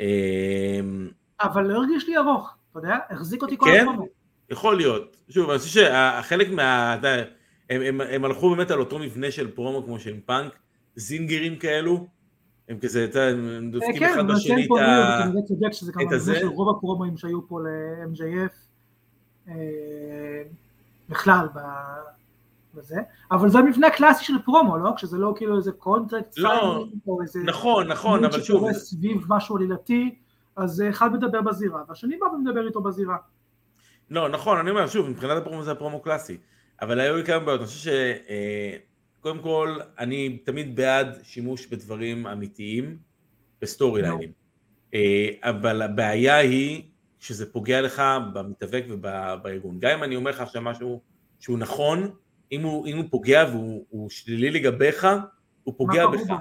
אמ, אבל לא הרגיש לי ארוך, אתה יודע? החזיק אותי כל הזמן. כן, יכול להיות. שוב, אני חושב שהחלק מה... הם, הם, הם הלכו באמת על אותו מבנה של פרומו כמו של פאנק, זינגרים כאלו, הם כזה, אתה הם דופקים כן, אחד בשני כן את ה... ליאו, וכנראה צודק שזה גם את המבנה הזה. של רוב הפרומואים שהיו פה ל-MJF אה, בכלל בזה, אבל זה המבנה הקלאסי של פרומו, לא? כשזה לא כאילו איזה קונטרקט לא, או איזה נכון, נכון, אבל שוב, סביב משהו עלילתי, אז אחד מדבר בזירה, והשני בא ומדבר איתו בזירה. לא, נכון, אני אומר, שוב, מבחינת הפרומו זה הפרומו קלאסי, אבל היו לי כמה בעיות, אני חושב ש... אה, קודם כל, אני תמיד בעד שימוש בדברים אמיתיים, ב story ליינים, אה, אבל הבעיה היא שזה פוגע לך במתאבק ובארגון. גם אם אני אומר לך עכשיו משהו שהוא נכון, אם הוא, אם הוא פוגע והוא הוא שלילי לגביך, הוא פוגע בך. בו?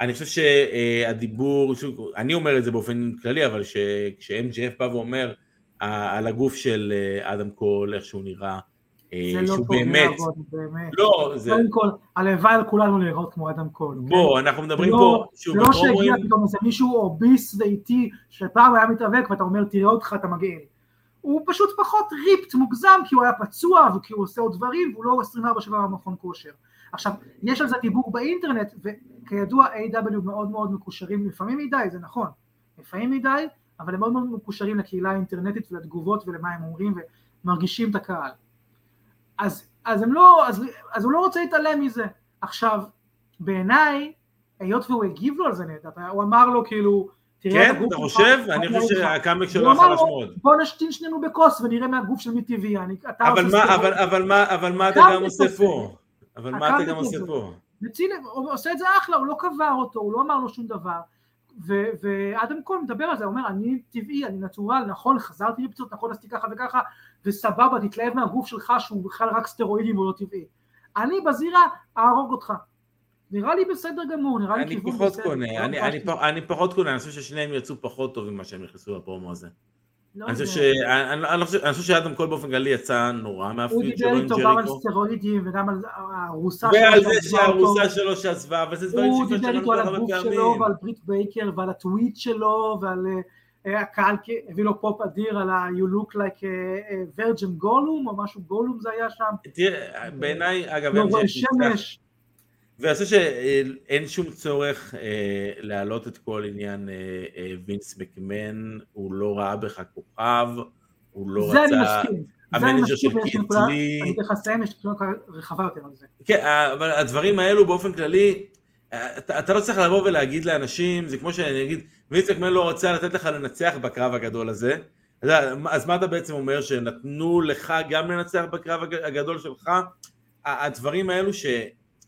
אני חושב שהדיבור, שוב, אני אומר את זה באופן כללי, אבל כש-MJF בא ואומר על הגוף של אה, אדם קול, איך שהוא נראה, אה, זה לא שהוא פוגע באמת, בו, באמת. לא, זה, קודם כל, הלוואי על כולנו להיראות כמו אדם קול. כן? בוא, אנחנו מדברים לא- פה, שוב, זה לא שהגיע בפרומואים, פתאום איזה מישהו obese ואיטי שפעם היה מתאבק ואתה אומר תראה אותך אתה מגעיל. הוא פשוט פחות ripped מוגזם כי הוא היה פצוע וכי הוא עושה עוד דברים והוא לא 24/7 במכון כושר. עכשיו יש על זה דיבור באינטרנט וכידוע A.W מאוד מאוד מקושרים לפעמים מדי זה נכון לפעמים מדי אבל הם מאוד מאוד מקושרים לקהילה האינטרנטית ולתגובות ולמה הם אומרים ומרגישים את הקהל. אז, אז לא אז, אז הוא לא רוצה להתעלם מזה. עכשיו בעיניי היות והוא הגיב לו על זה נהדר, הוא אמר לו כאילו, כן, אתה חושב? אני חושב לך?" שהקאמק הוא שלו אמר חלש מאוד. בוא נשתין שנינו בכוס ונראה מהגוף של מי טבעי, אבל מה, סטרואיד. אבל, אבל מה, אבל מה אתה גם עושה. פה? אבל מה אתה גם עושה. פה? מציל, הוא עושה את זה אחלה, הוא לא קבר אותו, הוא לא אמר לו שום דבר. ו- ואדם קול מדבר על זה, הוא אומר, אני טבעי, אני נטורל, נכון, חזרתי מפציעות, נכון, עשיתי ככה וככה, וסבבה, תתלהב מהגוף שלך שהוא בכלל רק סטרואידים והוא לא טבעי. אני בזירה אהרוג אותך. נראה לי בסדר גמור, נראה לי אני כיוון פחות בסדר. קונה, לא אני- אני הרגשתי- פח- אני פחות קונה, אני חושב ששניהם יצאו פחות טוב ממה שהם נכנסו לפרומו הזה. לא אני חושב. ש- אני- אני לא חושב- אני חושב שאדם קול באופן כללי יצא נורא הוא מהפיוט דיבר שלו עם איתו גם על. סטרואידים וגם על הרוסה ועל שלו זה שעזבה אותו. שהרוסה שלו שעזבה, אבל זה דברים הוא דיבר איתו על הגוף שלו. ועל ברית בייקר ועל הטוויט שלו ועל אה, הקהל הביא לו פופ אדיר על ה- you look like a virgin גולום או משהו גולום זה היה שם, תראה, בעיניי, אגב, לא. שמש, ואני חושב שאין שום צורך אה, להעלות את כל עניין אה, אה, וינס מקמן, הוא לא ראה בך כוכב, הוא לא זה רצה... זה אני המנג'ר מסכים של ויש קיט נקודה, לי. אני צריך לסיים, יש נקודה רחבה יותר על זה, כן, אבל הדברים האלו באופן כללי, אתה, אתה לא צריך לבוא ולהגיד לאנשים, זה כמו שאני אגיד, וינס מקמן לא רוצה לתת לך לנצח בקרב הגדול הזה, יודע, אז מה אתה בעצם אומר, שנתנו לך גם לנצח בקרב הג- הגדול שלך? הדברים האלו ש...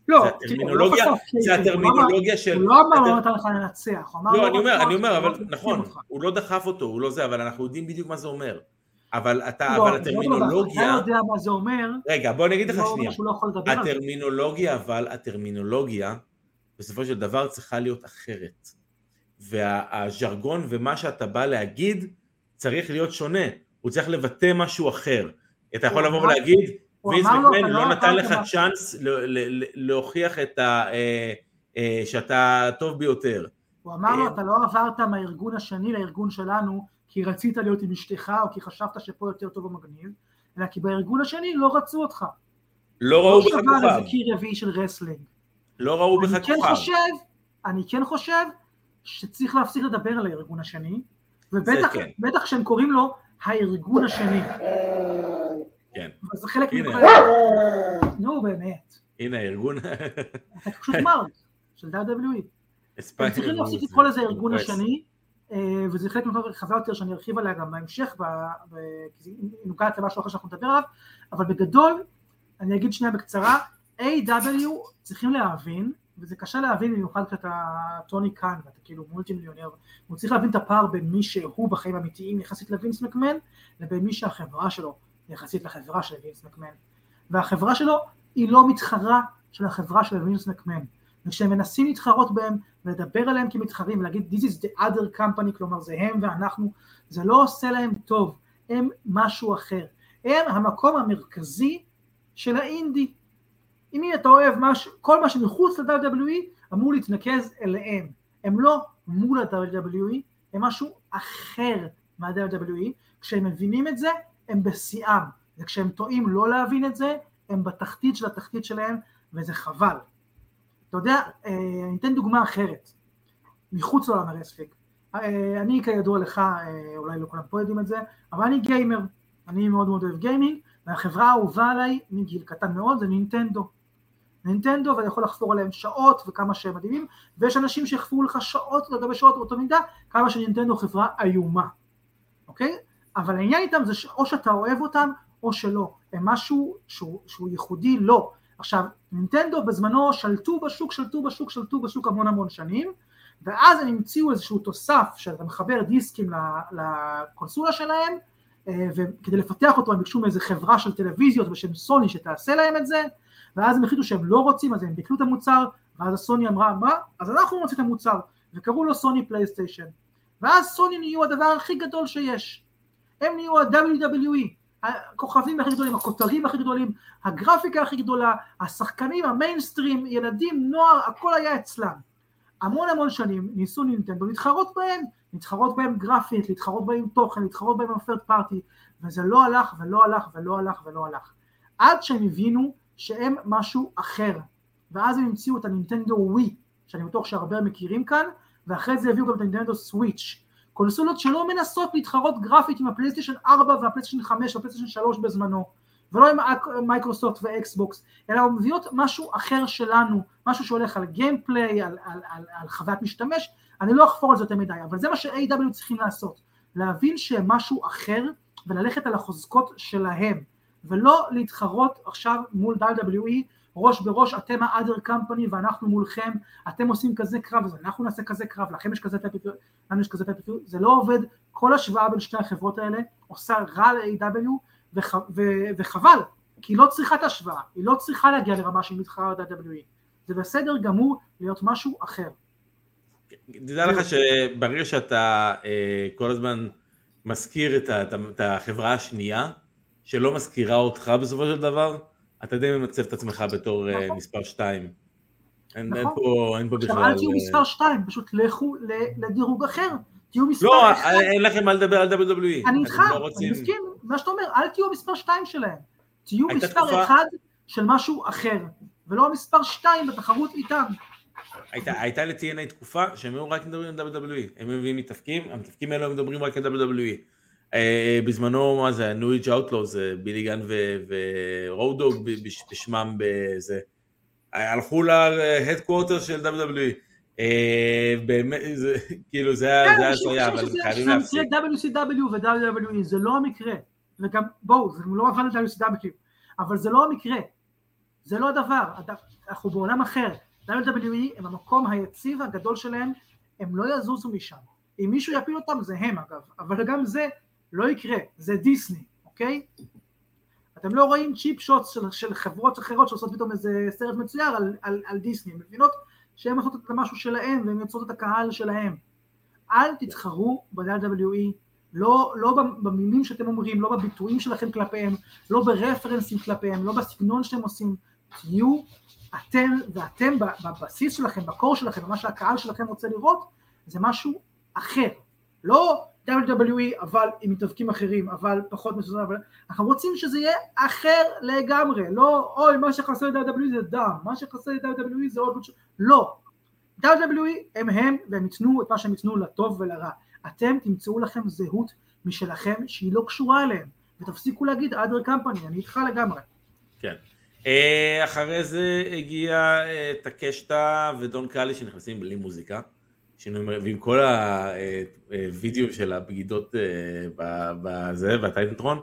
לא, הוא לא הטרמינולוגיה, זה הוא לא הטרמינולוגיה של... הוא לא אמר לא נתן לך לנצח, הוא אמר לא, אני אומר, אני אומר, אבל נכון. הוא לא דחף אותו, הוא לא זה, אבל אנחנו יודעים בדיוק מה זה אומר. אבל אתה, לא, אבל הטרמינולוגיה, אתה יודע מה זה אומר, רגע, בוא אני אגיד לך שנייה. הטרמינולוגיה, אבל הטרמינולוגיה, בסופו של דבר צריכה להיות אחרת. והז'רגון ומה שאתה בא להגיד, צריך להיות שונה. הוא צריך לבטא משהו אחר. אתה יכול הוא לבוא ולהגיד, לו, מקמן "אתה לא לא נתן לך מה-" chance להוכיח את ה... אה, אה, שאתה הטוב ביותר. הוא אמר לו, אה, אתה לא עברת מהארגון השני לארגון שלנו, כי רצית להיות עם אשתך, או כי חשבת שפה יותר טוב ומגניב, אלא כי בארגון השני לא רצו אותך. לא ראו לא בך שבר כוכב. איזה קיר רביעי של wrestling. לא ראו בך כן כוכב. חושב, אני כן חושב שצריך להפסיק לדבר על הארגון השני, ובטח כן. כשהם קוראים לו הארגון השני. כן. אבל זה חלק. מכל... נו באמת, הנה הארגון. אתה פשוט מרק של WWE. הם צריכים להפסיק זה- לקרוא לזה הארגון כועס. השני, אה, וזה חלק מכל רחבה יותר שאני ארחיב עליה גם בהמשך, כי היא נוגעת למשהו אחר שאנחנו נדבר עליו, אבל בגדול, אני אגיד שנייה בקצרה, A.W. צריכים להבין, וזה קשה להבין במיוחד כשאתה טוני קאן ואתה כאילו מולטי מיליונר, הוא צריך להבין את הפער בין מי שהוא בחיים האמיתיים יחסית לווינס מקמן, לבין מי שהחברה שלו יחסית לחברה של וינס מקמן. והחברה שלו היא לא מתחרה של החברה של וינס מקמן. וכשהם מנסים להתחרות בהם ולדבר עליהם כמתחרים ולהגיד this is the other company, כלומר זה הם ואנחנו, זה לא עושה להם טוב, הם משהו אחר. הם המקום המרכזי של האינדי. אם אתה אוהב משהו, כל מה שמחוץ ל-WWE אמור להתנקז אליהם. הם לא מול ה-WWE, הם משהו אחר מה-WWE. כשהם מבינים את זה, הם בשיאם. וכשהם טועים לא להבין את זה, הם בתחתית של התחתית שלהם, וזה חבל. אתה יודע, אה, אני אתן דוגמה אחרת. מחוץ לעולם הרספיק. אני כידוע לך, אולי לא כולם פה יודעים את זה, אבל אני גיימר, אני מאוד מאוד אוהב גיימינג, והחברה האהובה עליי מגיל קטן מאוד זה נינטנדו. נינטנדו ואני יכול לחפור עליהם שעות וכמה שהם מדהימים ויש אנשים שיחפרו לך שעות לגבי שעות באותו מידה כמה שנינטנדו חברה איומה אוקיי? אבל העניין איתם זה שאו שאתה אוהב אותם או שלא. הם משהו שהוא, שהוא ייחודי לא. עכשיו נינטנדו בזמנו שלטו בשוק שלטו בשוק שלטו בשוק המון המון שנים ואז הם המציאו איזשהו תוסף שאתה מחבר דיסקים לקונסולה שלהם אה, וכדי לפתח אותו הם ביקשו מאיזה חברה של טלוויזיות בשם סוני שתעשה להם את זה ואז הם החליטו שהם לא רוצים אז הם ביטלו את המוצר ואז הסוני אמרה מה? אז אנחנו נוציא את המוצר. וקראו לו סוני פלייסטיישן. ואז סוני נהיו הדבר הכי גדול שיש הם נהיו ה-WWE הכוכבים הכי גדולים, הכותרים הכי גדולים, הגרפיקה הכי גדולה, השחקנים, המיינסטרים, ילדים, נוער, הכל היה אצלם. המון המון שנים ניסו נינטנדו להתחרות בהם, להתחרות בהם גרפית, להתחרות בהם תוכן, להתחרות בהם בפרד פארטי, וזה לא הלך ולא הלך ולא הלך ולא הלך. עד שהם הבינו שהם משהו אחר, ואז הם המציאו את הנינטנדו ווי, שאני בטוח שהרבה מכירים כאן, ואחרי זה הביאו גם את הנינטנדו סוויץ', קונסולות שלא מנסות להתחרות גרפית עם הפלייסטיישן 4 והפלייסטיישן 5 והפלייסטיישן 3 בזמנו, ולא עם מייקרוסופט ואקסבוקס, אלא מביאות משהו אחר שלנו, משהו שהולך על gameplay, על, על, על, על חוויית משתמש, אני לא אחפור על זה יותר מדי, אבל זה מה ש-AEW צריכים לעשות, להבין שהם משהו אחר וללכת על החוזקות שלהם, ולא להתחרות עכשיו מול WWE ראש בראש אתם ה-other company ואנחנו מולכם, אתם עושים כזה קרב אז אנחנו נעשה כזה קרב, לכם יש כזה פייפריו, לנו יש כזה פייפריו, זה לא עובד, כל השוואה בין שתי החברות האלה עושה רע ל-AW וח, ו- וחבל, כי היא לא צריכה את ההשוואה, היא לא צריכה להגיע לרמה של מתחרה ל-WWE, זה בסדר גמור להיות משהו אחר. תדע לך שברגע שאתה אה, כל הזמן מזכיר את החברה השנייה, שלא מזכירה אותך בסופו של דבר, אתה די ממצב את עצמך בתור אה, נכון. מספר 2. אין, נכון. אין, פה, אין פה בכלל... עכשיו אל תהיו אה, מספר 2, פשוט לכו לדירוג אחר. תהיו מספר לא, 1. לא, אין לכם מה לדבר על WWE. אני איתך, לא רוצים... אני מסכים, מה שאתה אומר, אל תהיו מספר 2 שלהם. תהיו מספר תקופה... 1 של משהו אחר, ולא מספר 2 בתחרות איתם. הייתה, הייתה ל-TNA תקופה שהם היו רק מדברים על WWE, הם מביאים מתאפקים, המתאפקים האלו הם מדברים רק על WWE. אה, בזמנו, מה זה, ניו איג' אאוטלו, זה בילי גן ורודוג בשמם בזה. הלכו להדקווטר של WWE. אה, באמת, זה, כאילו זה היה הזיה, אבל חייבים להפסיק. WCW ו-WWE זה לא המקרה, וגם בואו, זה לא עבד ל-WCW, אבל זה לא המקרה, זה לא הדבר, אנחנו בעולם אחר, WWE הם המקום היציב הגדול שלהם, הם לא יזוזו משם, אם מישהו יפיל אותם זה הם אגב, אבל גם זה לא יקרה, זה דיסני, אוקיי? אתם לא רואים צ'יפ שוטס של, של חברות אחרות שעושות פתאום איזה סרט מצויר על, על, על דיסני, מבינות שהן עושות את המשהו שלהם והן יוצרות את הקהל שלהם. אל תתחרו ב-WWE, לא, לא במילים שאתם אומרים, לא בביטויים שלכם כלפיהם, לא ברפרנסים כלפיהם, לא בסגנון שאתם עושים, תהיו אתם ואתם בבסיס שלכם, בקור שלכם, במה שהקהל שלכם רוצה לראות, זה משהו אחר. לא WWE אבל עם מתאבקים אחרים, אבל פחות מסודר, אבל אנחנו רוצים שזה יהיה אחר לגמרי, לא אוי מה שחסר ל-WWE זה דם, מה שחסר ל-WWE זה עוד לא, WWE הם הם והם ייתנו את מה שהם ייתנו לטוב ולרע, אתם תמצאו לכם זהות משלכם שהיא לא קשורה אליהם, ותפסיקו להגיד other company, אני איתך לגמרי. כן. אה, אחרי זה הגיע אה, טקשטה ודון קאלי שנכנסים בלי מוזיקה. ועם כל הווידאו של הבגידות אה, בזה, בטייטנטרון,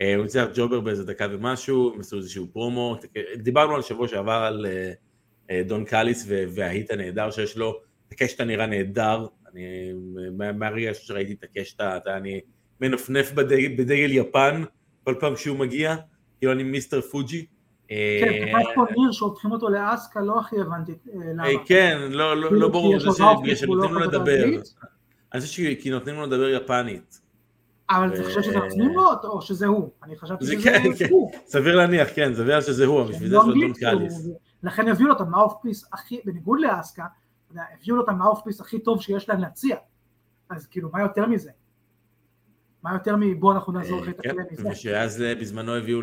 אה, הוא הצליח ג'ובר באיזה דקה ומשהו, הם עשו איזשהו פרומו, דיברנו על שבוע שעבר על אה, דון קאליס וההיט הנהדר שיש לו, הקשטה נראה נהדר, אני מהרגע שראיתי את הקשטה, אני מנפנף בדגל יפן כל פעם שהוא מגיע, כאילו אני מיסטר פוג'י, כן, כתב פה ניר שהופכים אותו לאסקה, לא הכי הבנתי אה, למה. כן, לא, לא, לא ברור, זה שנותנים לו לדבר. אני חושב כי נותנים לו לדבר יפנית. אבל אתה חושב שזה נותנים לו או שזה הוא? אני חשבתי שזה כן, כן. הוא. סביר להניח, כן, סביר שזה הוא, בשביל זה יש לו דון קאליס. לכן הביאו לו את ה mouthpiece הכי, בניגוד לאסקה, הביאו לו את ה mouthpiece הכי טוב שיש להם להציע. אז כאילו, מה יותר מזה? מה יותר מבוא אנחנו נעזור לך את הכלא מזה. ושאז בזמנו הביאו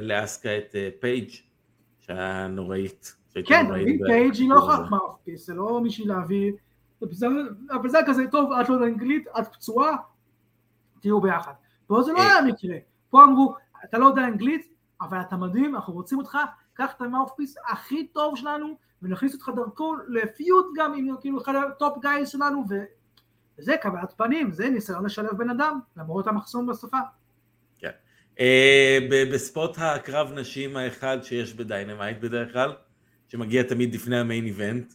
לאסקה את אה, פייג' שהיה נוראית. כן, פייג' היא לא mouthpiece, זה לא בשביל להביא אבל זה כזה, טוב, את לא יודעת אנגלית, את פצועה, תהיו ביחד. פה זה לא היה מקרה, פה אמרו, אתה לא יודע אנגלית, אבל אתה מדהים, אנחנו רוצים אותך, קח את ה mouthpiece הכי טוב שלנו, ונכניס אותך דרכו ל feud גם עם כאילו אחד ה top guys שלנו, וזה קבלת פנים, זה ניסיון לשלב בן אדם, למרות המחסום בשפה. כן. אה, בספורט הקרב נשים האחד שיש בדיינמייט בדרך כלל, שמגיע תמיד לפני ה main event,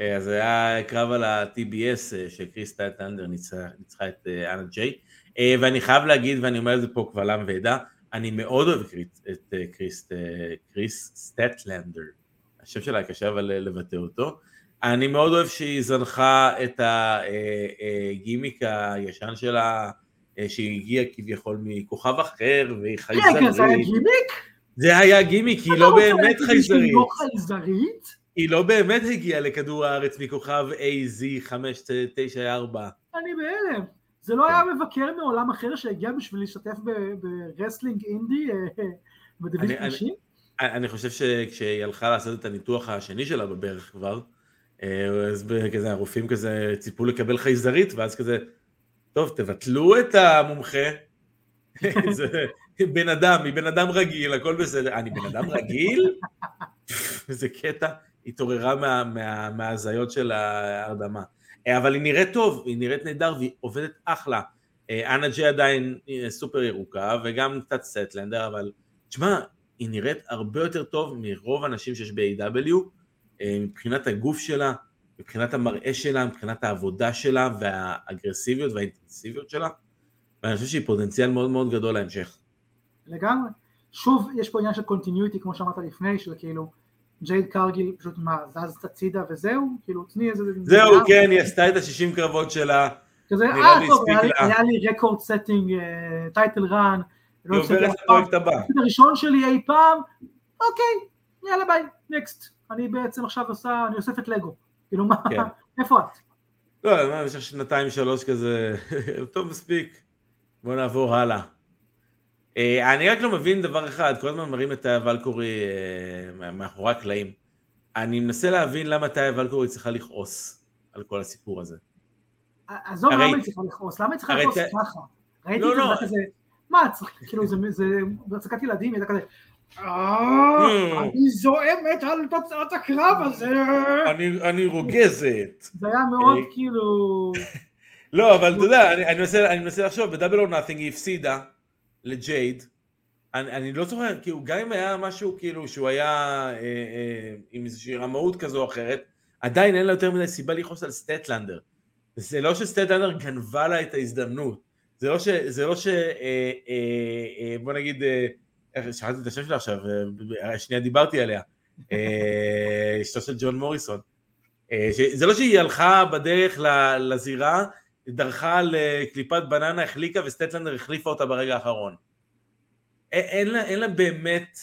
אה, אז היה קרב על ה-TBS אה, שקריס סטטלנדר ניצחה את אנה ג'יי, ואני חייב להגיד, ואני אומר את זה פה קבל עם ועדה, אני מאוד אוהב את קריס סטטלנדר, השם שלה קשה אבל לבטא אותו, אני מאוד אוהב שהיא זנחה את הגימיק הישן שלה, שהיא הגיעה כביכול מכוכב אחר, והיא חייזרית. רגע, זה היה גימיק? זה היה גימיק, היא לא באמת חייזרית. היא לא חייזרית? היא לא באמת הגיעה לכדור הארץ מכוכב AZ594. אני בהלם. זה לא היה כן. מבקר מעולם אחר שהגיע בשביל להשתתף ב wrestling indie אה, בדיוויזיה נשים? אני חושב שכשהיא הלכה לעשות את הניתוח השני שלה בברך כבר, אה, אז כזה הרופאים כזה ציפו לקבל חייזרית, ואז כזה, טוב, תבטלו את המומחה. זה בן אדם, היא בן אדם רגיל, הכל בסדר. אני בן אדם רגיל? איזה קטע, התעוררה מההזיות של ההרדמה. אה, אבל היא נראית טוב, היא נראית נהדר והיא עובדת אחלה. אה, אנה ג'י עדיין סופר ירוקה וגם קצת סטלנדר, אבל תשמע, היא נראית הרבה יותר טוב מרוב הנשים שיש ב-AW אה, מבחינת הגוף שלה, מבחינת המראה שלה, מבחינת העבודה שלה והאגרסיביות והאינטנסיביות שלה, ואני חושב שהיא פוטנציאל מאוד מאוד גדול להמשך. לגמרי. שוב, יש פה עניין של continuity, כמו שאמרת לפני, של כאילו, ג'ייד קרגיל פשוט מה, זז הצידה וזהו? כאילו, תני איזה... זהו, כן, היא עשתה את השישים קרבות שלה. כזה, אה, טוב, היה לי record setting, title run. היא עוברת לפרויקט הבא. הראשון שלי אי פעם, אוקיי, יאללה ביי, next. אני בעצם עכשיו עושה, אני אוספת לגו. כאילו, מה, כן. איפה את? לא, במשך שנתיים שלוש כזה, טוב מספיק, בוא נעבור הלאה. אה, אני רק לא מבין דבר אחד, כל הזמן מראים את תאיה ולקורי אה, מאחורי הקלעים. אני מנסה להבין למה תאיה ולקורי צריכה לכעוס על כל הסיפור הזה. עזוב למה היא צריכה לכעוס, למה היא צריכה לכעוס ככה? ראיתי את לא, זה כזה, לא. מה, כאילו זה בהצגת ילדים, הייתה כזה. אני זועמת על תוצאת הקרב הזה. אני רוגזת. זה היה מאוד כאילו... לא, אבל אתה יודע, אני מנסה לחשוב, ב Double or Nothing היא הפסידה. לג'ייד, אני, לא זוכר, כאילו גם אם היה משהו כאילו שהוא היה אה, אה, עם איזושהי רמאות כזו או אחרת, עדיין אין לה יותר מדי סיבה לכעוס על סטטלנדר. זה לא שסטטלנדר גנבה לה את ההזדמנות, זה לא ש... לא. אה, אה, אה, בוא נגיד, אה, שכחתי את השם שלה עכשיו, אה, שנייה דיברתי עליה, אה, אשתו של ג'ון מוריסון. אה, זה לא שהיא הלכה בדרך לזירה דרכה על קליפת בננה, החליקה וסטטלנדר החליפה אותה ברגע האחרון. אין לה, אין לה באמת,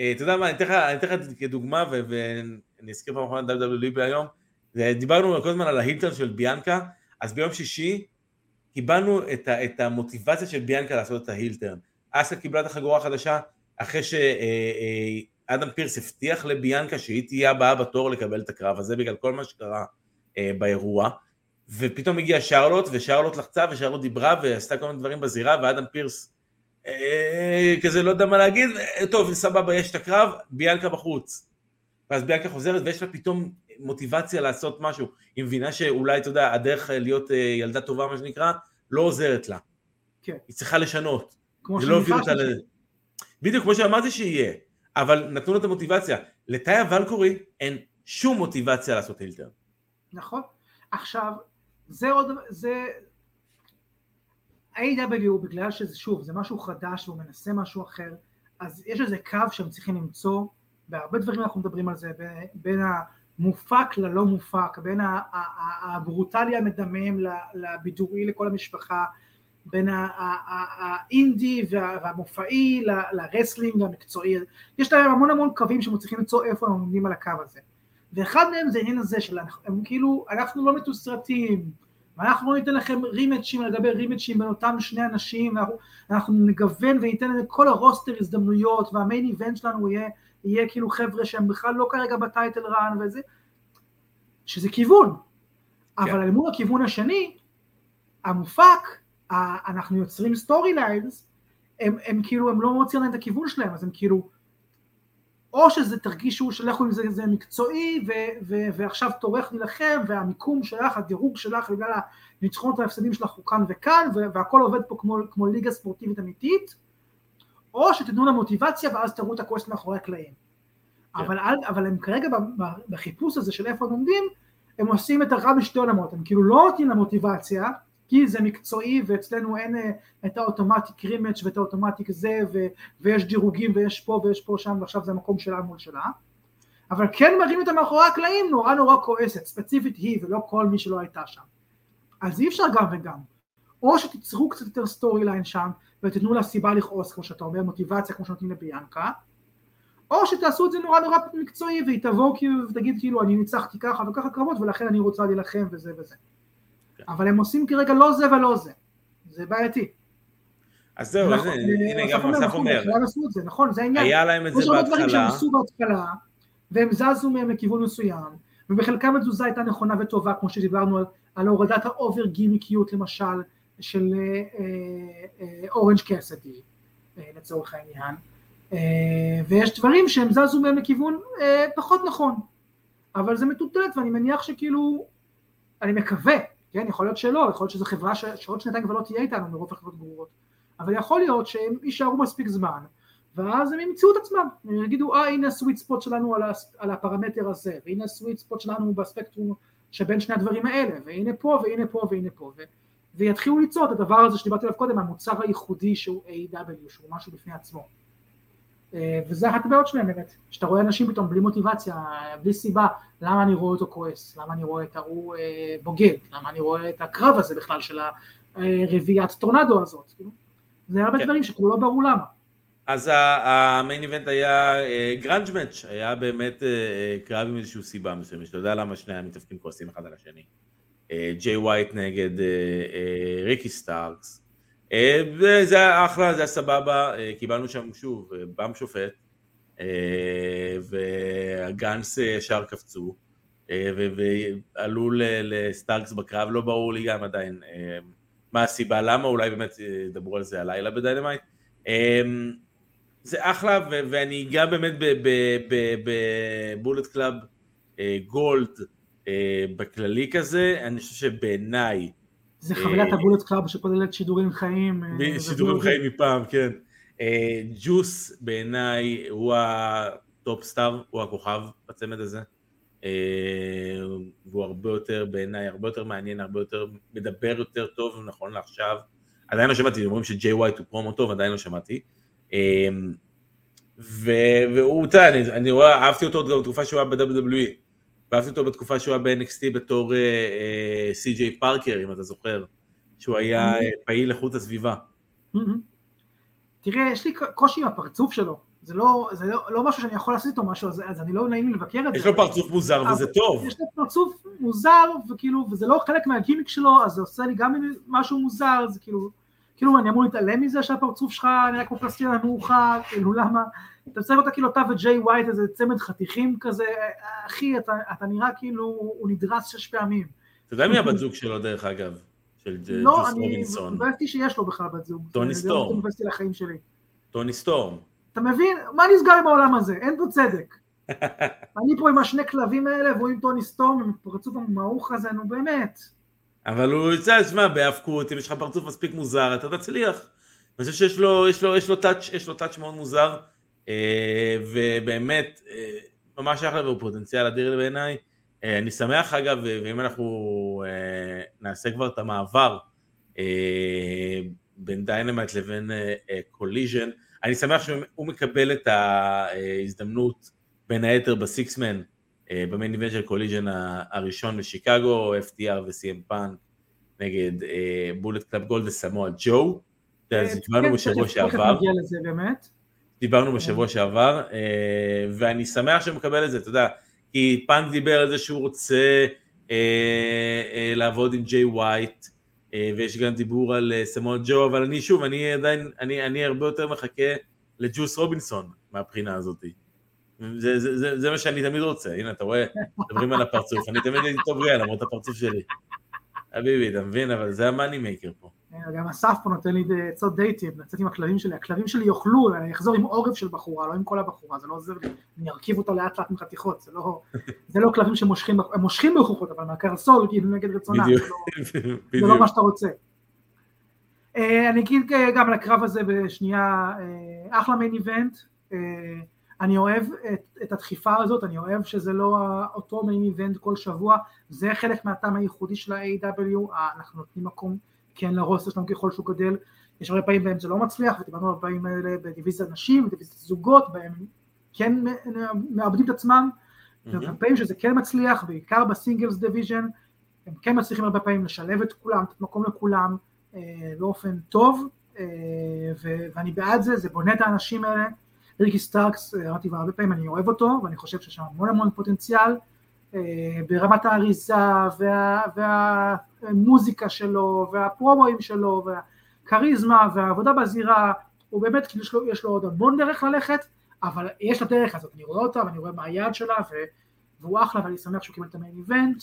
אה, אתה יודע מה, אני אתן לך כדוגמה, ואני אזכיר פעם אחרונה WWE ביום, דיברנו כל הזמן על ההילטון של ביאנקה, אז ביום שישי קיבלנו את, את המוטיבציה של ביאנקה לעשות את ההילטרן. אסקה קיבלה את החגורה החדשה אחרי שאדם אה, אה, פירס הבטיח לביאנקה שהיא תהיה הבאה בתור לקבל את הקרב הזה בגלל כל מה שקרה באירוע. ופתאום הגיעה שרלוט, ושרלוט לחצה, ושרלוט דיברה, ועשתה כל מיני דברים בזירה, ואדם פירס אה, כזה לא יודע מה להגיד, אה, טוב, סבבה, יש את הקרב, ביאנקה בחוץ. ואז ביאנקה חוזרת, ויש לה פתאום מוטיבציה לעשות משהו. היא מבינה שאולי, אתה יודע, הדרך להיות אה, ילדה טובה, מה שנקרא, לא עוזרת לה. כן. היא צריכה לשנות. כמו לא שניחשתי. לה... בדיוק, כמו שאמרתי שיהיה. אבל נתנו לה את המוטיבציה. לטאיה ולקורי אין שום מוטיבציה לעשות הילטר. נכון. עכשיו, זה עוד, זה, A.W. בגלל שזה שוב, זה משהו חדש והוא מנסה משהו אחר, אז יש איזה קו שהם צריכים למצוא, בהרבה דברים אנחנו מדברים על זה, בין המופק ללא מופק, בין הברוטלי המדמם לבידורי לכל המשפחה, בין האינדי והמופעי ל wrestling המקצועי, יש להם המון המון קווים שהם צריכים למצוא איפה הם עומדים על הקו הזה. ואחד מהם זה העניין הזה של הם כאילו, אנחנו לא מתוסרטים, ואנחנו לא ניתן לכם רימצ'ים על גבי רימצ'ים בין אותם שני אנשים, ואנחנו, אנחנו נגוון וניתן לכל ה roster הזדמנויות, וה main event שלנו יהיה, יהיה כאילו חבר'ה שהם בכלל לא כרגע ב title run וזה, שזה כיוון, אבל אל מול הכיוון השני, המופק, אנחנו יוצרים story lines, הם, הם כאילו, הם לא מוצאים להם את הכיוון שלהם, אז הם כאילו, או שזה תרגישו שלכו עם זה, זה מקצועי ו, ו, ועכשיו תורך להילחם והמיקום שלך, הדירוג שלך בגלל הניצחונות וההפסדים שלך הוא כאן וכאן והכל עובד פה כמו, כמו ליגה ספורטיבית אמיתית או שתיתנו לה מוטיבציה ואז תראו אותה כועסת מאחורי הקלעים. Yeah. כן. אבל, אבל הם כרגע בחיפוש הזה של איפה הם עומדים, הם עושים את הרע בשתי עולמות, הם כאילו לא נותנים לה מוטיבציה כי זה מקצועי ואצלנו אין אה, את ה automatic rematch ואת ה automatic זה ו, ויש דירוגים ויש פה ויש פה שם ועכשיו זה המקום שלה מול שלה. אבל כן מראים אותה מאחורי הקלעים נורא נורא כועסת, ספציפית היא ולא כל מי שלא הייתה שם. אז אי אפשר גם וגם. או שתיצרו קצת יותר story line שם ותתנו לה סיבה לכעוס כמו שאתה אומר, מוטיבציה כמו שנותנים לביאנקה או שתעשו את זה נורא נורא מקצועי והיא תבוא כאילו ותגיד כאילו אני ניצחתי ככה וככה קרבות ולכן אני רוצה להילחם וזה וזה אבל הם עושים כרגע לא זה ולא זה, זה בעייתי. אז זהו, נכון, הנה גם אסף אומר, נכון, זה העניין. היה להם את זה בהתחלה. יש דברים שהם עשו בהתחלה, והם זזו מהם לכיוון מסוים, ובחלקם התזוזה הייתה נכונה וטובה, כמו שדיברנו על, על הורדת האובר גימיקיות למשל, של אורנג' אה, קסדי, אה, אה, לצורך העניין, אה, ויש דברים שהם זזו מהם לכיוון אה, פחות נכון, אבל זה מטוטלת ואני מניח שכאילו, אני מקווה כן, יכול להיות שלא, יכול להיות שזו חברה ש... שעוד שנתיים כבר לא תהיה איתנו מרוב החברות גרועות, אבל יכול להיות שהם יישארו מספיק זמן, ואז הם ימצאו את עצמם, הם יגידו, אה הנה הסוויט ספוט שלנו על, הס... על הפרמטר הזה, והנה הסוויט ספוט שלנו בספקטרום שבין שני הדברים האלה, והנה פה והנה פה והנה פה, ו... ויתחילו ליצור את הדבר הזה שדיברתי עליו קודם, המוצר הייחודי שהוא A.W, שהוא משהו בפני עצמו. אה, וזה אחת הבעיות שלהם באמת, שאתה רואה אנשים פתאום בלי מוטיבציה, בלי סיבה, למה אני רואה אותו כועס, למה אני רואה את ההוא אה, בוגד, למה אני רואה את הקרב הזה בכלל של הרביעיית טורנדו הזאת, כאילו. זה הרבה כן. דברים שכאילו לא ברור למה. אז המיין איבנט היה גראנג' אה, מאץ', היה באמת קרב עם איזושהי סיבה מסוימת, שאתה יודע למה שני המתאבקים כועסים אחד על השני. ג'יי ווייט נגד ריקי סטארקס, אה, זה היה אחלה, זה היה סבבה, אה, קיבלנו שם שוב bump שופט, אה, והגאנס ישר קפצו, ועלו לסטארקס בקרב, לא ברור לי גם עדיין מה הסיבה, למה, אולי באמת ידברו על זה הלילה ב Dynamite. זה אחלה, ואני אגע באמת ב Bullet Club Gold בכללי כזה, אני חושב שבעיניי זה חבילת ה Bullet Club שכוללת שידורים חיים. אה, שידורים חיים מפעם, כן. אה, ג'וס בעיניי הוא ה top star, הוא הכוכב בצמד הזה. אה, והוא הרבה יותר בעיניי, הרבה יותר מעניין, הרבה יותר, מדבר יותר טוב נכון לעכשיו. עדיין לא שמעתי, אומרים שג'יי ווייט הוא פרומו טוב, עדיין לא שמעתי. והוא, אתה יודע, אני רואה, אהבתי אותו גם בתקופה שהוא היה ב-WWE. ואהבתי אותו בתקופה שהוא היה ב-NXT בתור סי.ג'יי uh, פארקר, אם אתה זוכר, שהוא היה uh, פעיל איכות הסביבה. תראה, יש לי קושי עם הפרצוף שלו. זה לא, זה לא, לא משהו שאני יכול לעשות איתו משהו, אז, אז אני לא נעים לי לבקר את זה. יש לו פרצוף מוזר וזה טוב. יש לו פרצוף מוזר, וכאילו, וזה לא חלק מהגימיק שלו, אז זה עושה לי גם משהו מוזר, זה כאילו, כאילו אני אמור להתעלם מזה שהפרצוף שלך נראה כמו פלסטלינה מעוכה, כאילו למה, אתה מסתכל אותה כאילו אתה וג'יי ווייט איזה צמד חתיכים כזה, אחי אתה, אתה נראה כאילו הוא נדרס שש פעמים. אתה יודע מי הבת זוג שלו דרך אגב? של לא, ג'וס רובינסון. לא, אני לא שיש לו בכלל בת זוג. טוני סטורם. טוני סטורם. אתה מבין? מה נסגר עם העולם הזה? אין פה צדק. אני פה עם השני כלבים האלה, והוא עם טוני סטורם, עם פרצוף המעוך הזה, נו באמת. אבל הוא יוצא, שמע, בהאבקות, אם יש לך פרצוף מספיק מוזר, אתה תצליח. אני חושב שיש לו, יש לו, יש לו touch, יש לו touch מאוד מוזר, ובאמת, אה, ממש אחלה והוא פוטנציאל אדיר בעיניי. אה, אני שמח אגב, ואם אנחנו נעשה כבר את המעבר בין Dynamite לבין Collision, אני שמח שהוא מקבל את ההזדמנות בין היתר ב six-man אה, ב main event של Collision הראשון בשיקגו, FTR ו-CM פאנק נגד Bullet Club Gold וסמואל ג'ו, דיברנו בשבוע שעבר, דיברנו בשבוע שעבר, ואני שמח שהוא מקבל את זה, אתה יודע, כי פאנק דיבר על זה שהוא רוצה אה, אה, לעבוד עם ג'יי ווייט, ויש גם דיבור על סמואל ג'ו, אבל אני שוב, אני עדיין, אני, אני הרבה יותר מחכה לג'וס רובינסון מהבחינה הזאתי. זה, זה, זה, זה מה שאני תמיד רוצה, הנה אתה רואה, מדברים על הפרצוף, אני תמיד הייתי טוב ריאל למרות הפרצוף שלי. חביבי, אתה מבין? אבל זה המאני מייקר פה. אה, גם אסף פה נותן לי עצות דייטים, לצאת עם הכלבים שלי, הכלבים שלי יאכלו, אני אחזור עם עורף של בחורה, לא עם כל הבחורה, זה לא עוזר לי, אני ארכיב אותה לאט לאט עם חתיכות, זה לא, זה לא כלבים שמושכים, הם מושכים בכוחות, אבל מהקרסול, כאילו נגד רצונם, זה, לא, זה לא מה שאתה רוצה. אה, אני אגיד גם על הקרב הזה בשנייה, אה, אחלה main event, אני אוהב את, את הדחיפה הזאת, אני אוהב שזה לא אותו main event כל שבוע, זה חלק מהטעם הייחודי של ה-AEW, אנחנו נותנים מקום כן ל roster שלנו ככל שהוא גדל, יש הרבה פעמים בהם זה לא מצליח, ודיברנו על פעמים האלה בדיוויזיה נשים, בדיוויזיה זוגות, בהם כן מאבדים את עצמם, mm-hmm. ובפעמים שזה כן מצליח, בעיקר ב singles division, הם כן מצליחים הרבה פעמים לשלב את כולם, לתת מקום לכולם אה, באופן טוב, אה, ו- ואני בעד זה, זה בונה את האנשים האלה, ריקי סטארקס, אה, אמרתי כבר הרבה פעמים, אני אוהב אותו, ואני חושב שיש שם המון המון פוטנציאל, אה, ברמת האריזה וה, והמוזיקה שלו והפרומואים שלו והכריזמה והעבודה בזירה הוא באמת כאילו יש לו, יש לו עוד המון דרך ללכת אבל יש לה דרך הזאת אני רואה אותה ואני רואה מה היעד שלה ו, והוא אחלה ואני שמח שהוא קיבל את ה main event.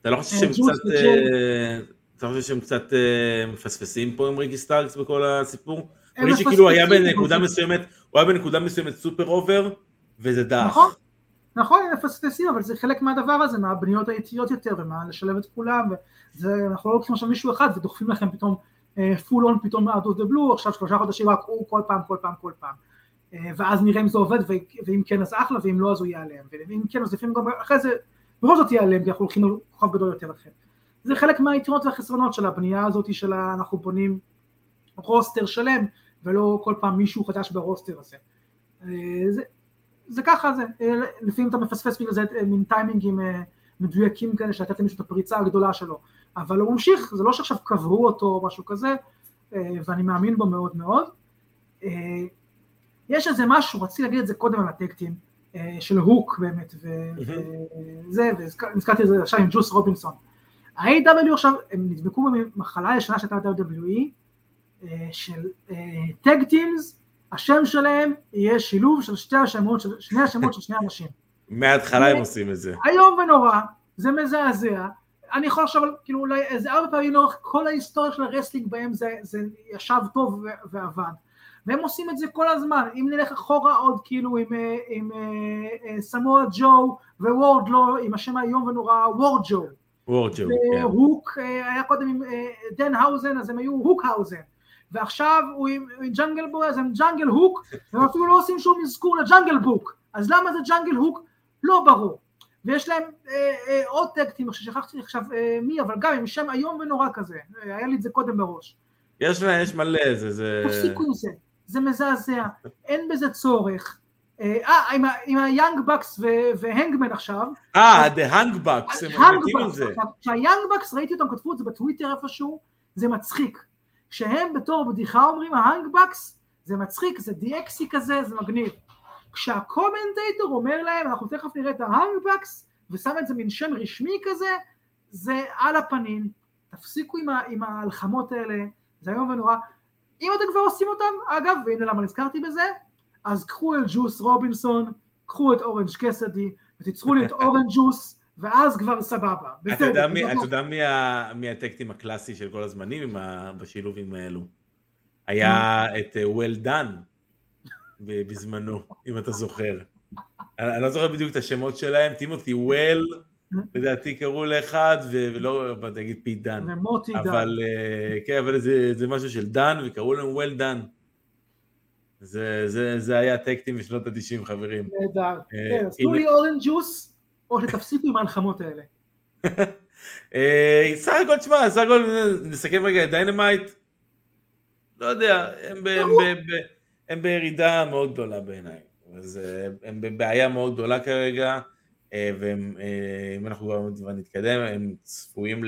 אתה לא חושב שהם קצת אה, אתה חושב שהם קצת אה, מפספסים פה עם ריקי סטארקס בכל הסיפור? אני שכאילו היה בנקודה מסוימת הוא היה בנקודה מסוימת super over וזה דעך. נכון נכון, הם מפספסים, אבל זה חלק מהדבר הזה, מהבניות האיטיות יותר, ומלשלב את כולם, ואנחנו לא לוקחים עכשיו מישהו אחד ודוחפים לכם פתאום full uh, on פתאום out of the blue, עכשיו שלושה חודשים רק הוא כל פעם, כל פעם, כל פעם. Uh, ואז נראה אם זה עובד, ואם כן אז אחלה, ואם לא אז הוא ייעלם, ואם כן אז לפעמים גם אחרי זה בכל זאת ייעלם, כי אנחנו הולכים על כוכב גדול יותר אחר. זה חלק מהיתרונות והחסרונות של הבנייה הזאת, של אנחנו בונים רוסטר שלם, ולא כל פעם מישהו חדש ברוסטר הזה. Uh, זה, זה ככה זה, אה, לפעמים אתה מפספס בגלל זה אה, מין טיימינגים אה, מדויקים כאלה שלתת למישהו את הפריצה הגדולה שלו, אבל הוא ממשיך, זה לא שעכשיו קברו אותו או משהו כזה, ואני מאמין בו מאוד מאוד. יש איזה משהו, רציתי להגיד את זה קודם על הטקטים, של הוק באמת, וזה, ונזכרתי את זה עכשיו עם ג'וס רובינסון. ה-AW עכשיו, הם נדבקו במחלה ישנה שהייתה ב-WWE, של טג טימס, השם שלהם יהיה שילוב של שתי השמות, של, שני השמות של שני אנשים. מההתחלה הם עושים את זה. איום ונורא, זה מזעזע. אני יכול עכשיו, כאילו אולי איזה ארבע פעמים לאורך כל ההיסטוריה של ה wrestling בהם זה, זה ישב טוב ועבד. והם עושים את זה כל הזמן, אם נלך אחורה עוד כאילו עם, אה, עם, עם אה, סמואל ג'ו וורדלאו, עם השם האיום ונורא וורד ג'ו. וורד ג'ו, כן. והוק אה, היה קודם עם דנהאוזן אז הם היו הוק האוזן. ועכשיו הוא עם, עם ג'אנגל בוי, אז הם ג'אנגל הוק, והם אפילו לא עושים שום אזכור ל Jungle Book, אז למה זה ג'אנגל הוק? לא ברור. ויש להם אה, אה, עוד tag team, ששכחתי עכשיו אה, מי, אבל גם עם שם איום ונורא כזה, אה, היה לי את זה קודם בראש. יש להם, יש מלא, זה, זה... תפסיקו עם זה, זה מזעזע, אין בזה צורך. אה, אה עם, עם ה Young Bucks והנגמן עכשיו. אה, the Hung Bucks, הם מתים על זה. כשה Young Bucks, ראיתי אותם, כתבו את זה בטוויטר איפשהו, זה מצחיק. כשהם בתור בדיחה אומרים ה Hung Bucks, זה מצחיק, זה DX-י כזה, זה מגניב. כשה commentator אומר להם, אנחנו תכף נראה את ה Hung Bucks, ושם את זה מין שם רשמי כזה, זה על הפנים, תפסיקו עם, ה, עם ההלחמות האלה, זה איום ונורא. אם אתם כבר עושים אותם, אגב, והנה למה נזכרתי בזה, אז קחו את ג'וס רובינסון, קחו את אורנג' קאסידי, ותיצרו לי את Orange Juice, ואז כבר סבבה. אתה יודע, מי, אתה יודע מי, מי ה tag team הקלאסי של כל הזמנים ה, בשילובים האלו? היה את uh, well done בזמנו, אם אתה זוכר. אני, לא זוכר בדיוק את השמות שלהם, טימותי וול, לדעתי קראו לאחד, ולא, נגיד פי דן. ומוטי דן. אבל, uh, כן, אבל זה, זה משהו של דן, וקראו להם well done. זה, זה, זה היה טקטים בשנות ה-90, חברים. נהדר. אה, כן, תנו לי אורנג' ג'וס. או שתפסיקו עם ההלחמות האלה. אה, סך הכל, תשמע, סך הכל נסכם רגע את Dynamite, לא יודע, הם בירידה מאוד גדולה בעיניי, אז אה, הם בבעיה מאוד גדולה כרגע, אה, ואם אנחנו כבר נתקדם, הם צפויים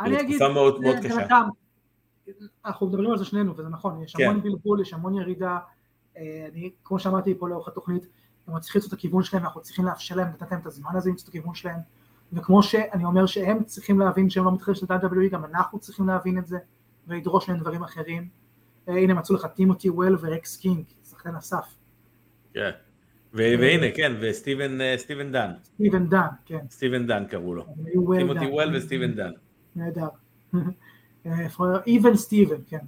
לתקופה מאוד מאוד קשה. אנחנו מדברים על זה שנינו, וזה נכון, יש המון כן. בלבול, יש המון ירידה, אני, כמו שאמרתי פה לאורך התוכנית, הם צריכים למצוא את הכיוון שלהם, אנחנו צריכים לאפשר להם, לתת להם את הזמן הזה למצוא את הכיוון שלהם, וכמו שאני אומר שהם צריכים להבין שהם לא מתחילים של WWE, גם אנחנו צריכים להבין את זה, ולדרוש מהם דברים אחרים. אה, הנה מצאו לך טימותי וול ורקס קינג, שחקן הסף. כן. והנה, כן, וסטיבן אה, דן. סטיבן דן, כן. סטיבן דן קראו לו. טימותי. וול וסטיבן דן. נהדר. איבן סטיבן, כן.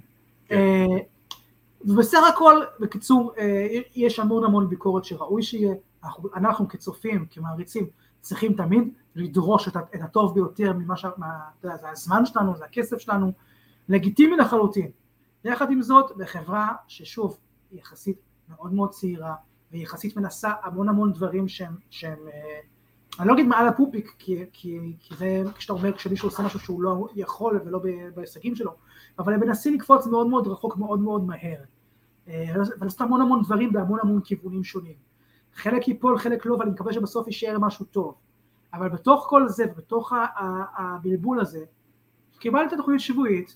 ובסך הכל, בקיצור, אה, יש המון המון ביקורת שראוי שיהיה, אנחנו, אנחנו כצופים, כמעריצים, צריכים תמיד לדרוש את, את הטוב ביותר ממה ש... מה, זה הזמן שלנו, זה הכסף שלנו, לגיטימי לחלוטין. יחד עם זאת, בחברה ששוב, היא יחסית מאוד מאוד צעירה, והיא יחסית מנסה המון המון דברים שהם, שהם אה, אני לא אגיד מעל הפופיק, כי, כי, כי זה כשאתה אומר כשמישהו עושה משהו שהוא לא יכול ולא בהישגים שלו, אבל הם מנסים לקפוץ מאוד מאוד רחוק מאוד מאוד מהר. אה, ולעשות המון המון דברים בהמון המון כיוונים שונים. חלק ייפול, חלק לא, ואני מקווה שבסוף יישאר משהו טוב. אבל בתוך כל זה, בתוך הבלבול הזה, קיבלת תוכנית שבועית,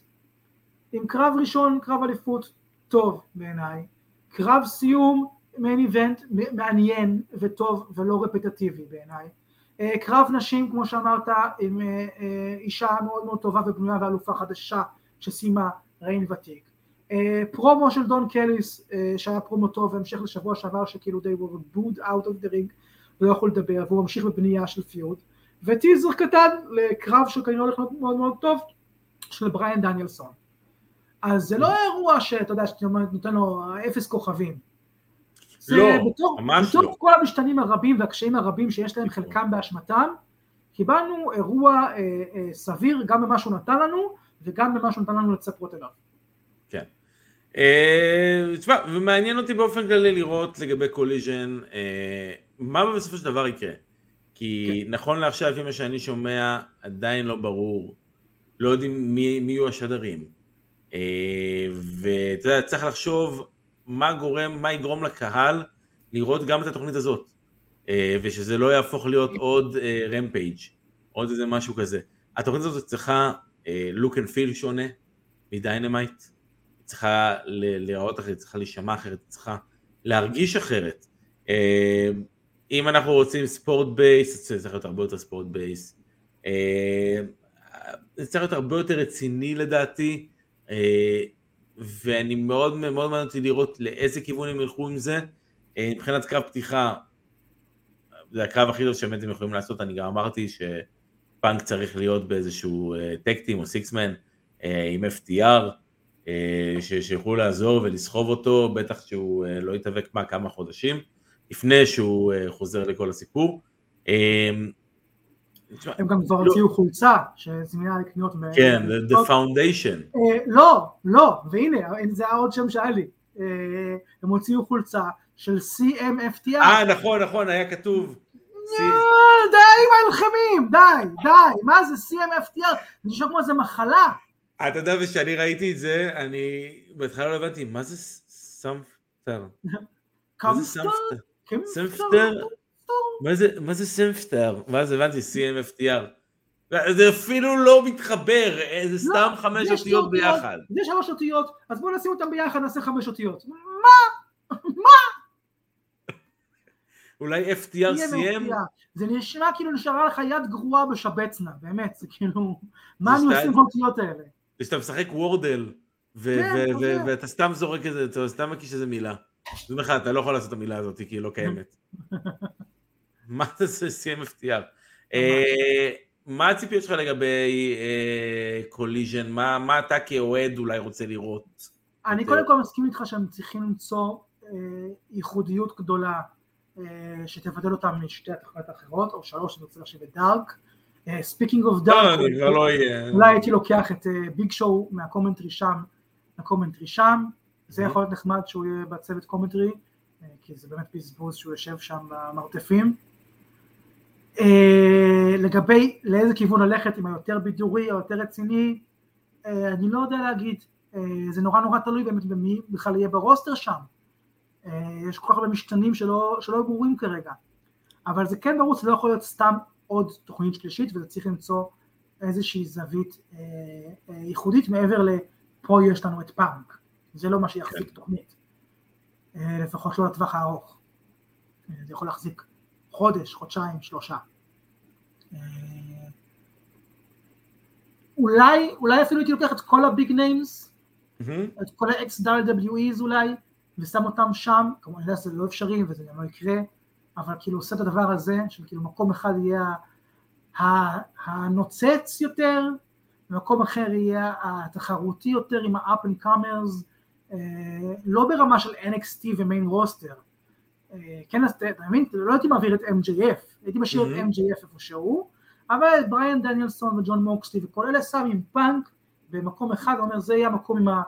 עם קרב ראשון, קרב אליפות טוב בעיניי, קרב סיום, מיין איבנט מעניין וטוב ולא רפטטיבי בעיניי, אה, קרב נשים כמו שאמרת עם אה, אה, אישה מאוד מאוד טובה ובנויה ואלופה חדשה שסיימה ריין ותיק, אה, פרומו של דון קליס אה, שהיה פרומו טוב והמשך לשבוע שעבר שכאילו they were booed out of the ring לא יכול לדבר והוא ממשיך בבנייה של פיוד וטיזר קטן לקרב שכנראה הולך להיות מאוד מאוד טוב של בריאן דניאלסון אז זה לא אירוע שאתה יודע שאתה נותן לו אפס כוכבים זה לא, בתוך, ממש בתוך לא. כל המשתנים הרבים והקשיים הרבים שיש להם חלקם באשמתם קיבלנו אירוע אה, אה, סביר גם במה שהוא נתן לנו וגם במה שהוא נתן לנו לצפות אליו. אה, תשמע, ומעניין אותי באופן כללי לראות לגבי Collision, אה, מה בסופו של דבר יקרה. כי כן. נכון לעכשיו, לפי מה שאני שומע, עדיין לא ברור, לא יודעים מי, מי יהיו השדרים. אה, ואתה יודע, צריך לחשוב מה גורם, מה יגרום לקהל לראות גם את התוכנית הזאת. אה, ושזה לא יהפוך להיות עוד Rampage, עוד איזה משהו כזה. התוכנית הזאת צריכה look and feel שונה מ Dynamite. היא צריכה להיראות אחרת, היא צריכה להישמע אחרת, היא צריכה להרגיש אחרת. אה, אם אנחנו רוצים sport based, זה צריך להיות הרבה יותר sport based. אה, זה צריך להיות הרבה יותר רציני לדעתי, אה, ואני מאוד מאוד מעניין אותי לראות לאיזה כיוון הם ילכו עם זה. מבחינת קרב פתיחה, זה הקרב הכי טוב שבאמת הם יכולים לעשות, אני גם אמרתי שפאנק צריך להיות באיזשהו טקטים או סיקסמן עם FTR. אה, שיוכלו לעזור ולסחוב אותו, בטח שהוא אה, לא יתאבק מה כמה חודשים, לפני שהוא אה, חוזר לכל הסיפור. הם גם כבר לא. הוציאו חולצה שזמינה לקניות כן, the- foundation. לא, לא, והנה, זה היה עוד שם שהיה לי הם הוציאו חולצה של CMFTR אה, נכון, נכון, היה כתוב. די עם הלחמים, די, די, מה זה CMFTR? זה נשמע כמו איזה מחלה. אתה יודע, וכשאני ראיתי את זה, אני בהתחלה לא הבנתי, מה זה סמפטר? מה? סמפטר? מה זה- מה סמפטר? ואז הבנתי, CMFTR. זה אפילו לא מתחבר, זה לא, סתם חמש אותיות ביחד. זה שלוש אותיות, אז בואו נשים אותם ביחד, נעשה חמש אותיות. אולי FTR סיים? זה נשמע כאילו נשארה לך יד גרועה בשבצנה, באמת, זה כאילו, מה אני. עושה עם האותיות האלה? ושאתה משחק Wordle, כן, ואתה סתם זורק איזה, אתה סתם מקיש איזה מילה. אני אומר לך, אתה לא יכול לעשות את המילה הזאת, כי היא לא קיימת. מה זה CMFTR? אה, מה הציפיות שלך לגבי Collision? מה מה אתה כאוהד אולי רוצה לראות? אני? קודם כל מסכים איתך שהם צריכים למצוא אה, ייחודיות גדולה אה, שתבדל אותם משתי התחנות האחרות, או שלוש, אני רוצה לשבת Dark. speaking of Dark, זה. אולי הייתי לוקח את ביג שואו מה commentary שם ל commentary שם, זה Mhm. יכול להיות נחמד שהוא יהיה בצוות commentary, אה, כי זה באמת בזבוז שהוא יושב שם במרתפים. אה, לגבי לאיזה כיוון ללכת, אם היותר בידורי או יותר רציני, אה, אני לא יודע להגיד, אה, זה נורא נורא תלוי באמת במי בכלל יהיה ב roster שם. אה, יש כל כך הרבה משתנים שלא, שלא ברורים כרגע. אבל זה כן ברור, זה לא יכול להיות סתם עוד תוכנית שלישית, וזה צריך למצוא איזושהי זווית אה, אה, ייחודית מעבר לפה יש לנו את פאנק. זה לא מה שיחזיק תוכנית. אה, לפחות לא לטווח הארוך. אה, זה יכול להחזיק חודש, חודשיים, שלושה. אה, אולי, אולי אפילו הייתי לוקח את כל ה big names, מהמם. את כל ה ex-WWEs אולי, ושם אותם שם, כמובן אני יודע שזה לא אפשרי וזה גם לא יקרה, אבל כאילו עושה את הדבר הזה, שכאילו מקום אחד יהיה הנוצץ יותר, ומקום אחר יהיה התחרותי יותר עם ה-up and comers, אה, לא ברמה של NXT ומיין רוסטר, כן, אז אתה מבין, לא הייתי מעביר את MJF, הייתי משאיר את MJF איפה שהוא, אבל את בריאן דניאלסון וג'ון מוקסלי וכל אלה שם עם פאנק במקום אחד, אומר זה יהיה המקום עם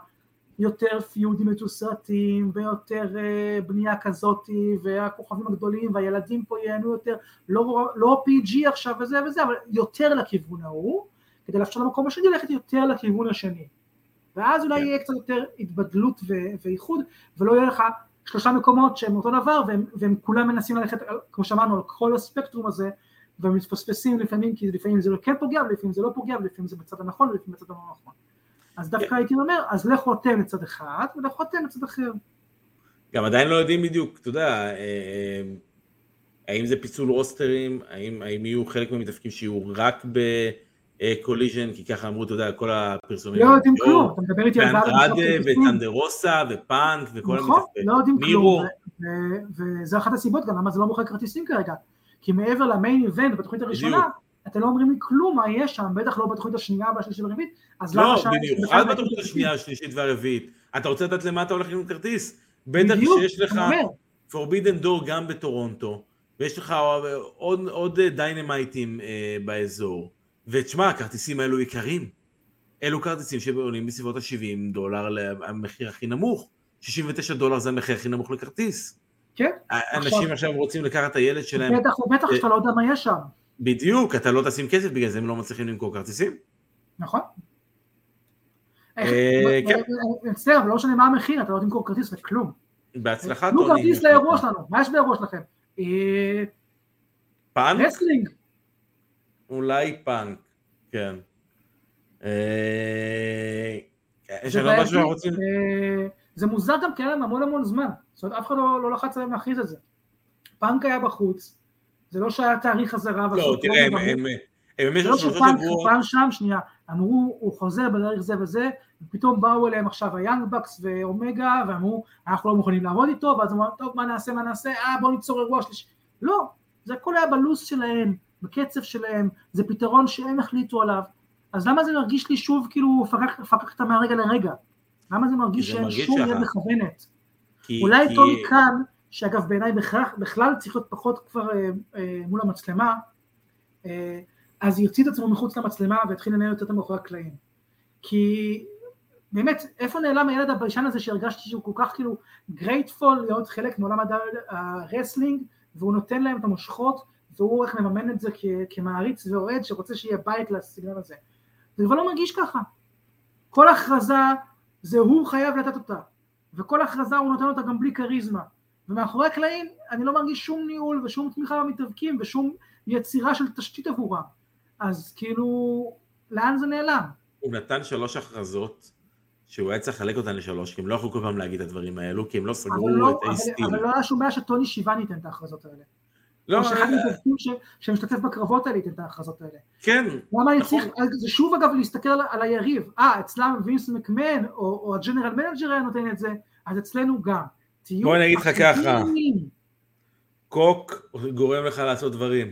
היותר פיודים מתוסרטים ויותר uh, בנייה כזאתי והכוכבים הגדולים והילדים פה ייהנו יותר, לא, לא PG עכשיו וזה וזה, אבל יותר לכיוון ההוא, כדי לאפשר למקום השני ללכת יותר לכיוון השני. ואז אולי כן. יהיה קצת יותר התבדלות ואיחוד, ולא יהיה לך שלושה מקומות שהם אותו דבר והם, והם כולם מנסים ללכת, כמו שאמרנו, על כל הספקטרום הזה ומתפספסים לפעמים כי לפעמים זה כן פוגע ולפעמים זה לא פוגע ולפעמים זה בצד הנכון ולפעמים בצד הלא נכון. אז דווקא הייתי אומר, אז לכו אתם לצד אחד ולכו אתם לצד אחר. גם עדיין לא יודעים בדיוק, אתה יודע, אה, האם זה פיצול רוסטרים, האם, האם יהיו חלק מהמתאבקים שיהיו רק ב... Collision, כי ככה אמרו, אתה יודע, כל הפרסומים. לא יודעים כלום, אתה מדבר איתי על אנדרדה ות'אנדר רוסה ופאנק וכל נכון, לא יודעים כלום, וזה אחת הסיבות גם למה זה לא מוכר כרטיסים כרגע, כי מעבר למיין איבנט בתוכנית הראשונה, אתם לא אומרים לי כלום מה יש שם, בטח לא בתוכנית השנייה והשלישית והרביעית, אז למה לא, במיוחד בתוכנית השנייה, השלישית והרביעית, אתה רוצה לדעת למה אתה הולך לקנות כרטיס? בטח שיש לך Forbidden Door גם בטורונטו, ויש לך עוד דיינמייטים אה, באזור. ותשמע, הכרטיסים האלו יקרים. אלו כרטיסים שעולים בסביבות ה-70 דולר למחיר הכי נמוך. 69 דולר זה המחיר הכי נמוך לכרטיס. כן. אנשים עכשיו רוצים לקחת את הילד שלהם. בטח ובטח שאתה לא יודע מה יש שם. בדיוק, אתה לא תשים כסף, בגלל זה הם לא מצליחים למכור כרטיסים. נכון. אה, כן. מצטער, אבל לא משנה מה המחיר, אתה לא תמכור כרטיס וכלום. בהצלחה, טוני. תנו כרטיס לאירוע שלנו, מה יש באירוע שלכם? אה, פאנק? wrestling. אולי פאנק, כן. אה, יש לנו משהו שאנחנו רוצים... אה, זה מוזר גם כי היה להם המון המון זמן, זאת אומרת אף אחד לא, לא לחץ עליהם להכריז את זה. פאנק היה בחוץ, זה לא שהיה תאריך חזרה, לא, תראה, הם... הם במשך לא שלושה שבועות... פעם שם, שנייה, אמרו, הוא חוזר בדרך זה וזה, ופתאום באו אליהם עכשיו היאנג בקס ואומגה, ואמרו, אנחנו לא מוכנים לעבוד איתו, ואז אמרו, טוב, מה נעשה, מה נעשה, אה, בואו ניצור אירוע שלישי. לא, זה הכל היה בלו"ז שלהם, בקצב שלהם, זה פתרון שהם החליטו עליו, אז למה זה מרגיש לי שוב כאילו פקקת מהרגע לרגע? למה זה מרגיש שאין שום יד מכוונת? אולי כי... טוני קאן, שאגב בעיניי בכלל, בכלל צריך להיות פחות כבר אה, אה, מול המצלמה, אה, אז יוציא את עצמו מחוץ למצלמה ויתחיל לנהל יותר מאחורי הקלעים. כי באמת, איפה נעלם הילד הביישן הזה שהרגשתי שהוא כל כך כאילו grateful להיות חלק מעולם ה wrestling, והוא נותן להם את המושכות, והוא איך מממן את זה כמעריץ ואוהד שרוצה שיהיה בית לסגנון הזה. זה כבר לא מרגיש ככה. כל הכרזה זה הוא חייב לתת אותה, וכל הכרזה הוא נותן אותה גם בלי כריזמה. ומאחורי הקלעים אני לא מרגיש שום ניהול ושום תמיכה במתאבקים ושום יצירה של תשתית עבורם. אז כאילו, לאן זה נעלם? הוא נתן שלוש הכרזות שהוא היה צריך לחלק אותן לשלוש, כי הם לא יכלו כל פעם להגיד את הדברים האלו, כי הם לא סגרו לא, את האיסטים. אבל לא היה שום בעיה שטוני שיוואני ייתן את ההכרזות האלה. לא, או שאחד אה, מתאבקים שמשתתף בקרבות האלה ייתן את ההכרזות האלה. כן. למה אני צריך, נכון. זה שוב אגב להסתכל על היריב, אה, אצלם וינס מקמן, או ה general manager היה נותן את זה, אז אצלנו גם. בוא אני אגיד לך ככה, קוק גורם לך לעשות דברים.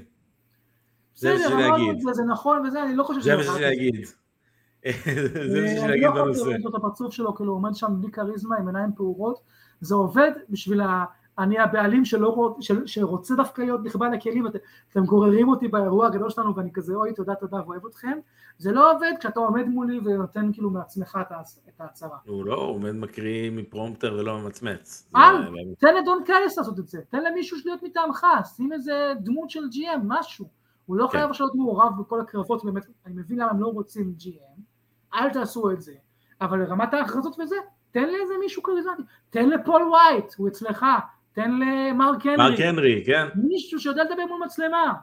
זה מה שאני אגיד. זה נכון וזה, אני לא חושב שזה... זה מה שאני אגיד. זה מה שאני אגיד בנושא. אני לא יכול לראות את הפרצוף שלו, כאילו הוא עומד שם בלי כריזמה, עם עיניים פעורות, זה עובד בשביל אני הבעלים שלא, של, שרוצה דווקא להיות נכבה לכלים, את, אתם גוררים אותי באירוע הגדול שלנו ואני כזה אוי תודה תודה ואוהב אתכם, זה לא עובד כשאתה עומד מולי ונותן כאילו מעצמך את ההצהרה. הוא לא, הוא עומד מקריא מפרומפטר ולא ממצמץ. אל, תן לדון קייס לעשות את זה, תן למישהו להיות מטעמך, שים איזה דמות של GM, משהו. הוא לא כן. חייב עכשיו להיות מעורב בכל הקרבות, באמת, אני מבין למה הם לא רוצים GM, אל תעשו את זה, אבל לרמת ההכרזות וזה, תן לאיזה מישהו כריזמטי, תן לפול וייט, הוא אצלך, תן למרק הנרי. מרק הנרי, כן. מישהו שיודע לדבר מול מצלמה.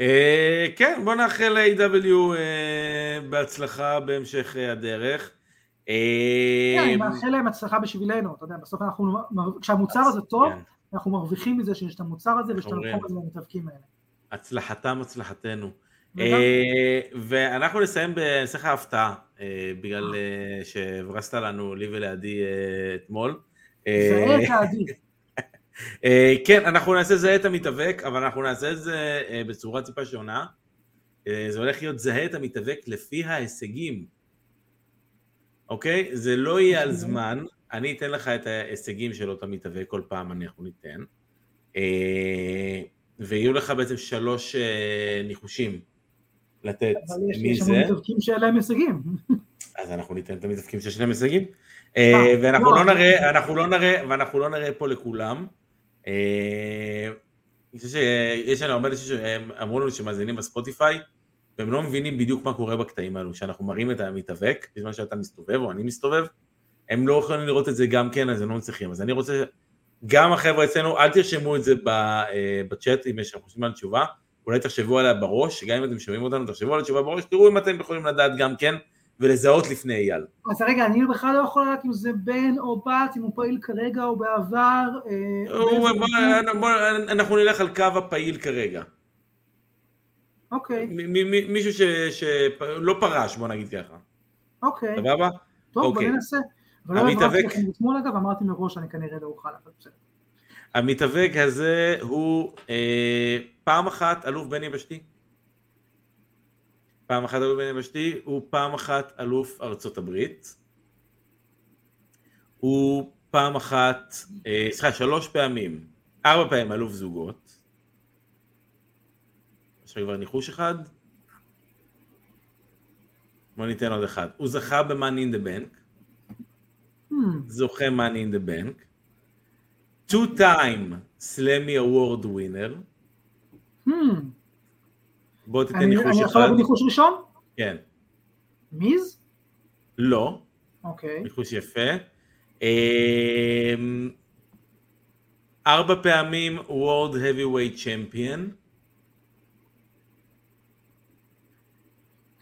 אה, כן, בוא נאחל ל-AW אה, בהצלחה בהמשך אה, הדרך. כן, אני מאחל להם הצלחה בשבילנו, אתה יודע, בסוף אנחנו, כשהמוצר הזה טוב, כן. אנחנו מרוויחים מזה שיש את המוצר הזה ויש את המקום הזה במתאבקים האלה. הצלחתם הצלחתנו. ואנחנו נסיים בנסח ההפתעה, בגלל שהברסת לנו, לי ולידי אתמול. זהה את העדיף. אה, כן, אנחנו נעשה זהה את המתאבק, אבל אנחנו נעשה את זה אה, בצורה טיפה שונה. אה, זה הולך להיות זהה את המתאבק לפי ההישגים. אוקיי? זה לא יהיה על אוקיי. זמן, אני אתן לך את ההישגים של אותו מתאבק, כל פעם אנחנו ניתן. אה, ויהיו לך בעצם שלוש אה, ניחושים לתת אבל יש- מי יש זה. לנו מתאבקים שאין להם הישגים. אז אנחנו ניתן את המתאבקים שיש להם הישגים. אה, ואנחנו לא, לא נראה, אנחנו לא נראה, ואנחנו לא נראה פה לכולם. אה, אני חושב שיש לנו הרבה אנשים שאמרו לנו שמאזינים בספוטיפיי, והם לא מבינים בדיוק מה קורה בקטעים האלו, שאנחנו מראים את המתאבק, בזמן שאתה מסתובב או אני מסתובב, הם לא יכולים לראות את זה גם כן, אז הם לא מצליחים. אז אני רוצה, גם החבר'ה אצלנו, אל תרשמו את זה אה, בצ'אט, אם יש לכם חושבים על תשובה, אולי תחשבו עליה בראש, גם אם אתם שומעים אותנו, תחשבו על התשובה בראש, תראו אם אתם יכולים לדעת גם כן, ולזהות לפני אייל. אז רגע, אני בכלל לא יכול לדעת אם זה בן או בת, אם הוא פעיל כרגע או בעבר. אה, אנחנו נלך על קו הפעיל כרגע. אוקיי, מ- מ- מ- מישהו שלא פרש, בוא נגיד ככה. אוקיי. סבבה? טוב, בוא אוקיי. ננסה. אבל לא המתאבק- לכם אתמול אגב, אמרתי מראש שאני כנראה לא אוכל, אבל בסדר. המתאבק הזה הוא אה, פעם אחת אלוף בין יבשתי. פעם אחת אלוף בין יבשתי, הוא פעם אחת אלוף ארצות הברית. הוא פעם אחת, אה, סליחה, שלוש פעמים, ארבע פעמים אלוף זוגות. יש לך כבר ניחוש אחד? בוא ניתן עוד אחד. הוא זכה ב-Money in the Bank. Hmm, זוכה Money in the Bank. two time סלמי award winner. hmm. בוא תיתן אני ניחוש אני אחד. יכול להגיד ניחוש ראשון? כן. מיז? לא. אוקיי. ניחוש יפה. אמ, ארבע פעמים World Heavyweight Champion.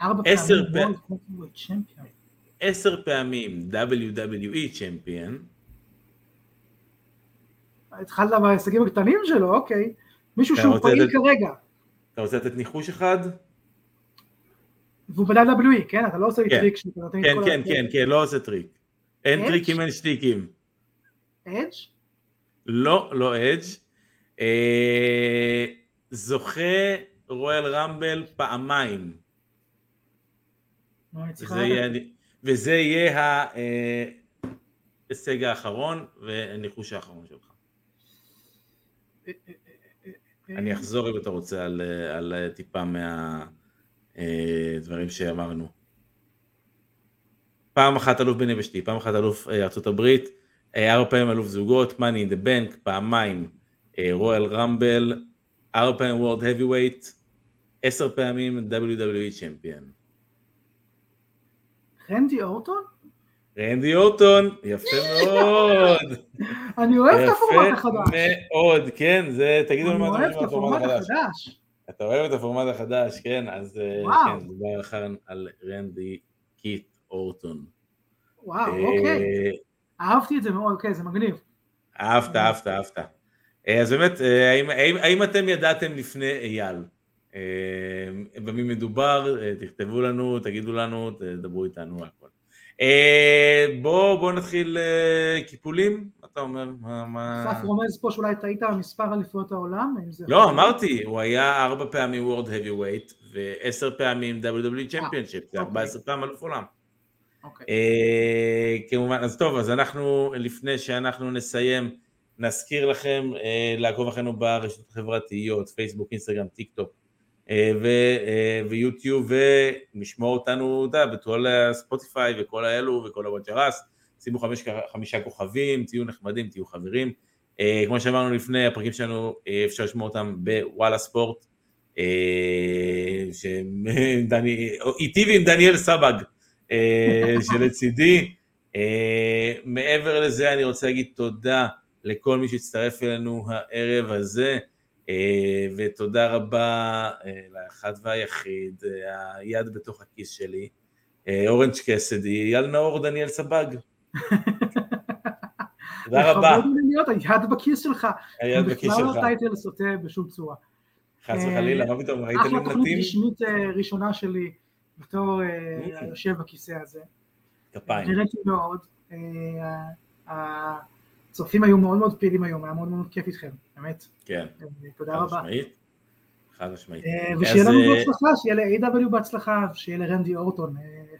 ארבע עשר פעמים. World Heavyweight Champion. עשר פעמים WWE Champion. התחלת בהישגים הקטנים שלו, אוקיי. מישהו שהוא פעיל כרגע, אתה רוצה לתת ניחוש אחד? והוא ב-WWE, כן? אתה לא עושה לי כן. טריק שאתה נותן כן, כן, כן, כן, לא עושה טריק. אין? טריקים, אין שטיקים. אדג'? לא, לא אדג'. אה, זוכה רויאל רמבל פעמיים. צריכה וזה יהיה, וזה יהיה ההישג האחרון והניחוש האחרון שלך. אני אחזור אם אתה רוצה על, על טיפה מהדברים שאמרנו. פעם אחת אלוף בן יבשתי, פעם אחת אלוף אה, הברית, אה, ארבע פעמים אלוף זוגות, money in the bank, פעמיים רויאל רמבל, ארבע פעמים וורד heavyweight, עשר פעמים WWE צ'מפיון. רנדי אורטון? רנדי אורטון, יפה מאוד. אני אוהב את הפורמט יפה החדש. מאוד, כן, זה, תגידו לי אני מה אתם אוהב את הפורמט החדש. אתה אוהב את הפורמט החדש, כן, אז אה. כן, דובר כאן על רנדי קיט אורטון. וואו, אה, אוקיי. אהבתי את זה מאוד, אוקיי, זה מגניב. אהבת, אהבת, אהבת. אה, אז באמת, האם, אתם ידעתם לפני אייל? במי מדובר, תכתבו לנו, תגידו לנו, תדברו איתנו, הכל. אה, בואו בוא נתחיל אה, קיפולים, מה אתה אומר? מה, מה... אסף רומז פה שאולי טעית על מספר אליפויות העולם, האם זה... לא? אמרתי, הוא היה ארבע פעמים World Heavyweight ועשר פעמים WWE Championship, זה אוקיי. 14 פעם אלוף עולם. אוקיי. אה, כמובן, אז טוב, אז אנחנו, לפני שאנחנו נסיים, נזכיר לכם אה, לעקוב אחרינו ברשתות החברתיות, פייסבוק, אינסטגרם, טיק טוק אה, אה, ויוטיוב, ולשמוע אותנו, אתה יודע, בכל הספוטיפיי וכל האלו וכל הוואג'רס, שימו חמש, חמישה כוכבים, תהיו נחמדים, תהיו חברים. אה, כמו שאמרנו לפני, הפרקים שלנו, אה, אפשר לשמוע אותם בוואלה ספורט, אה, איתי ועם דניאל סבג. אה, שלצידי. אה, מעבר לזה אני רוצה להגיד תודה לכל מי שהצטרף אלינו הערב הזה, אה, ותודה רבה אה, לאחד והיחיד, אה, היד בתוך הכיס שלי, אה, אורנג' קסדי, אייל נאור, דניאל סבג. תודה רבה, לכבוד לי להיות היד בכיס שלך. היד בכיס בכלל לא שלך. טייטל סוטה בשום צורה. חס וחלילה, מה פתאום, ראית לי אחלה תוכנית? רשמית אה, ראשונה שלי בתור אה, Mm. היושב בכיסא הזה. כפיים. נהניתי מאוד. אה, הצופים היו מאוד מאוד פעילים היום, היה מאוד מאוד כיף איתכם, באמת. כן. תודה חד רבה. משמעית. חד משמעית. ושיהיה אז, לנו אה, בהצלחה, שיהיה ל-AW בהצלחה, שיהיה לרנדי אורטון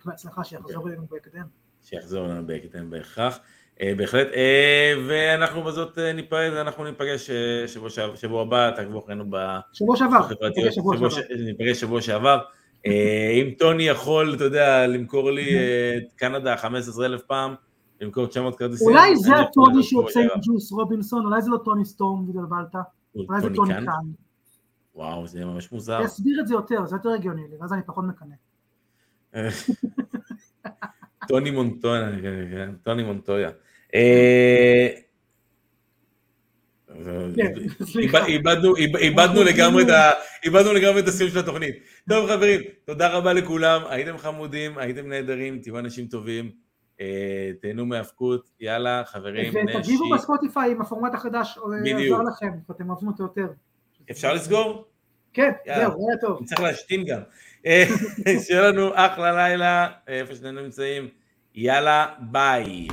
בהצלחה, שיחזור אלינו בהקדם. שיחזור אלינו בהקדם בהכרח. אה, בהחלט, אה, ואנחנו בזאת אה, ניפרד, אנחנו ניפגש אה, שבוע, הבא, תעקבו אחרינו שבוע שעבר, בחברתיות, ניפגש שבוע שעבר. ניפגש שבוע שעבר. אה, אם טוני יכול, אתה יודע, למכור לי אה, את קנדה 15 אלף פעם, למכור 900 כרטיסים. אולי זה יכול הטוני שיוצא עם. ג'וס רובינסון, אולי זה לא טוני סטורם ובלבלת, אולי זה טוני? קאן. וואו, זה ממש מוזר. תסביר את זה יותר, זה יותר הגיוני לי, ואז אני פחות מקנא. טוני מונטויה, כן, כן, טוני מונטויה. אה, כן. איבדנו, איב- איבדנו לגמרי את הסיום של התוכנית. טוב חברים, תודה רבה לכולם, הייתם חמודים, הייתם נהדרים, תהיו אנשים טובים, תהנו מהאבקות, יאללה חברים, ותגיבו נשי. בספוטיפיי אם הפורמט החדש בדיוק. עזר לכם, ואתם אוהבים אותו יותר. אפשר לסגור? כן. זהו, היה טוב. צריך להשתין גם. אה, שיהיה לנו אחלה לילה, אה, איפה שנינו נמצאים, יאללה, ביי.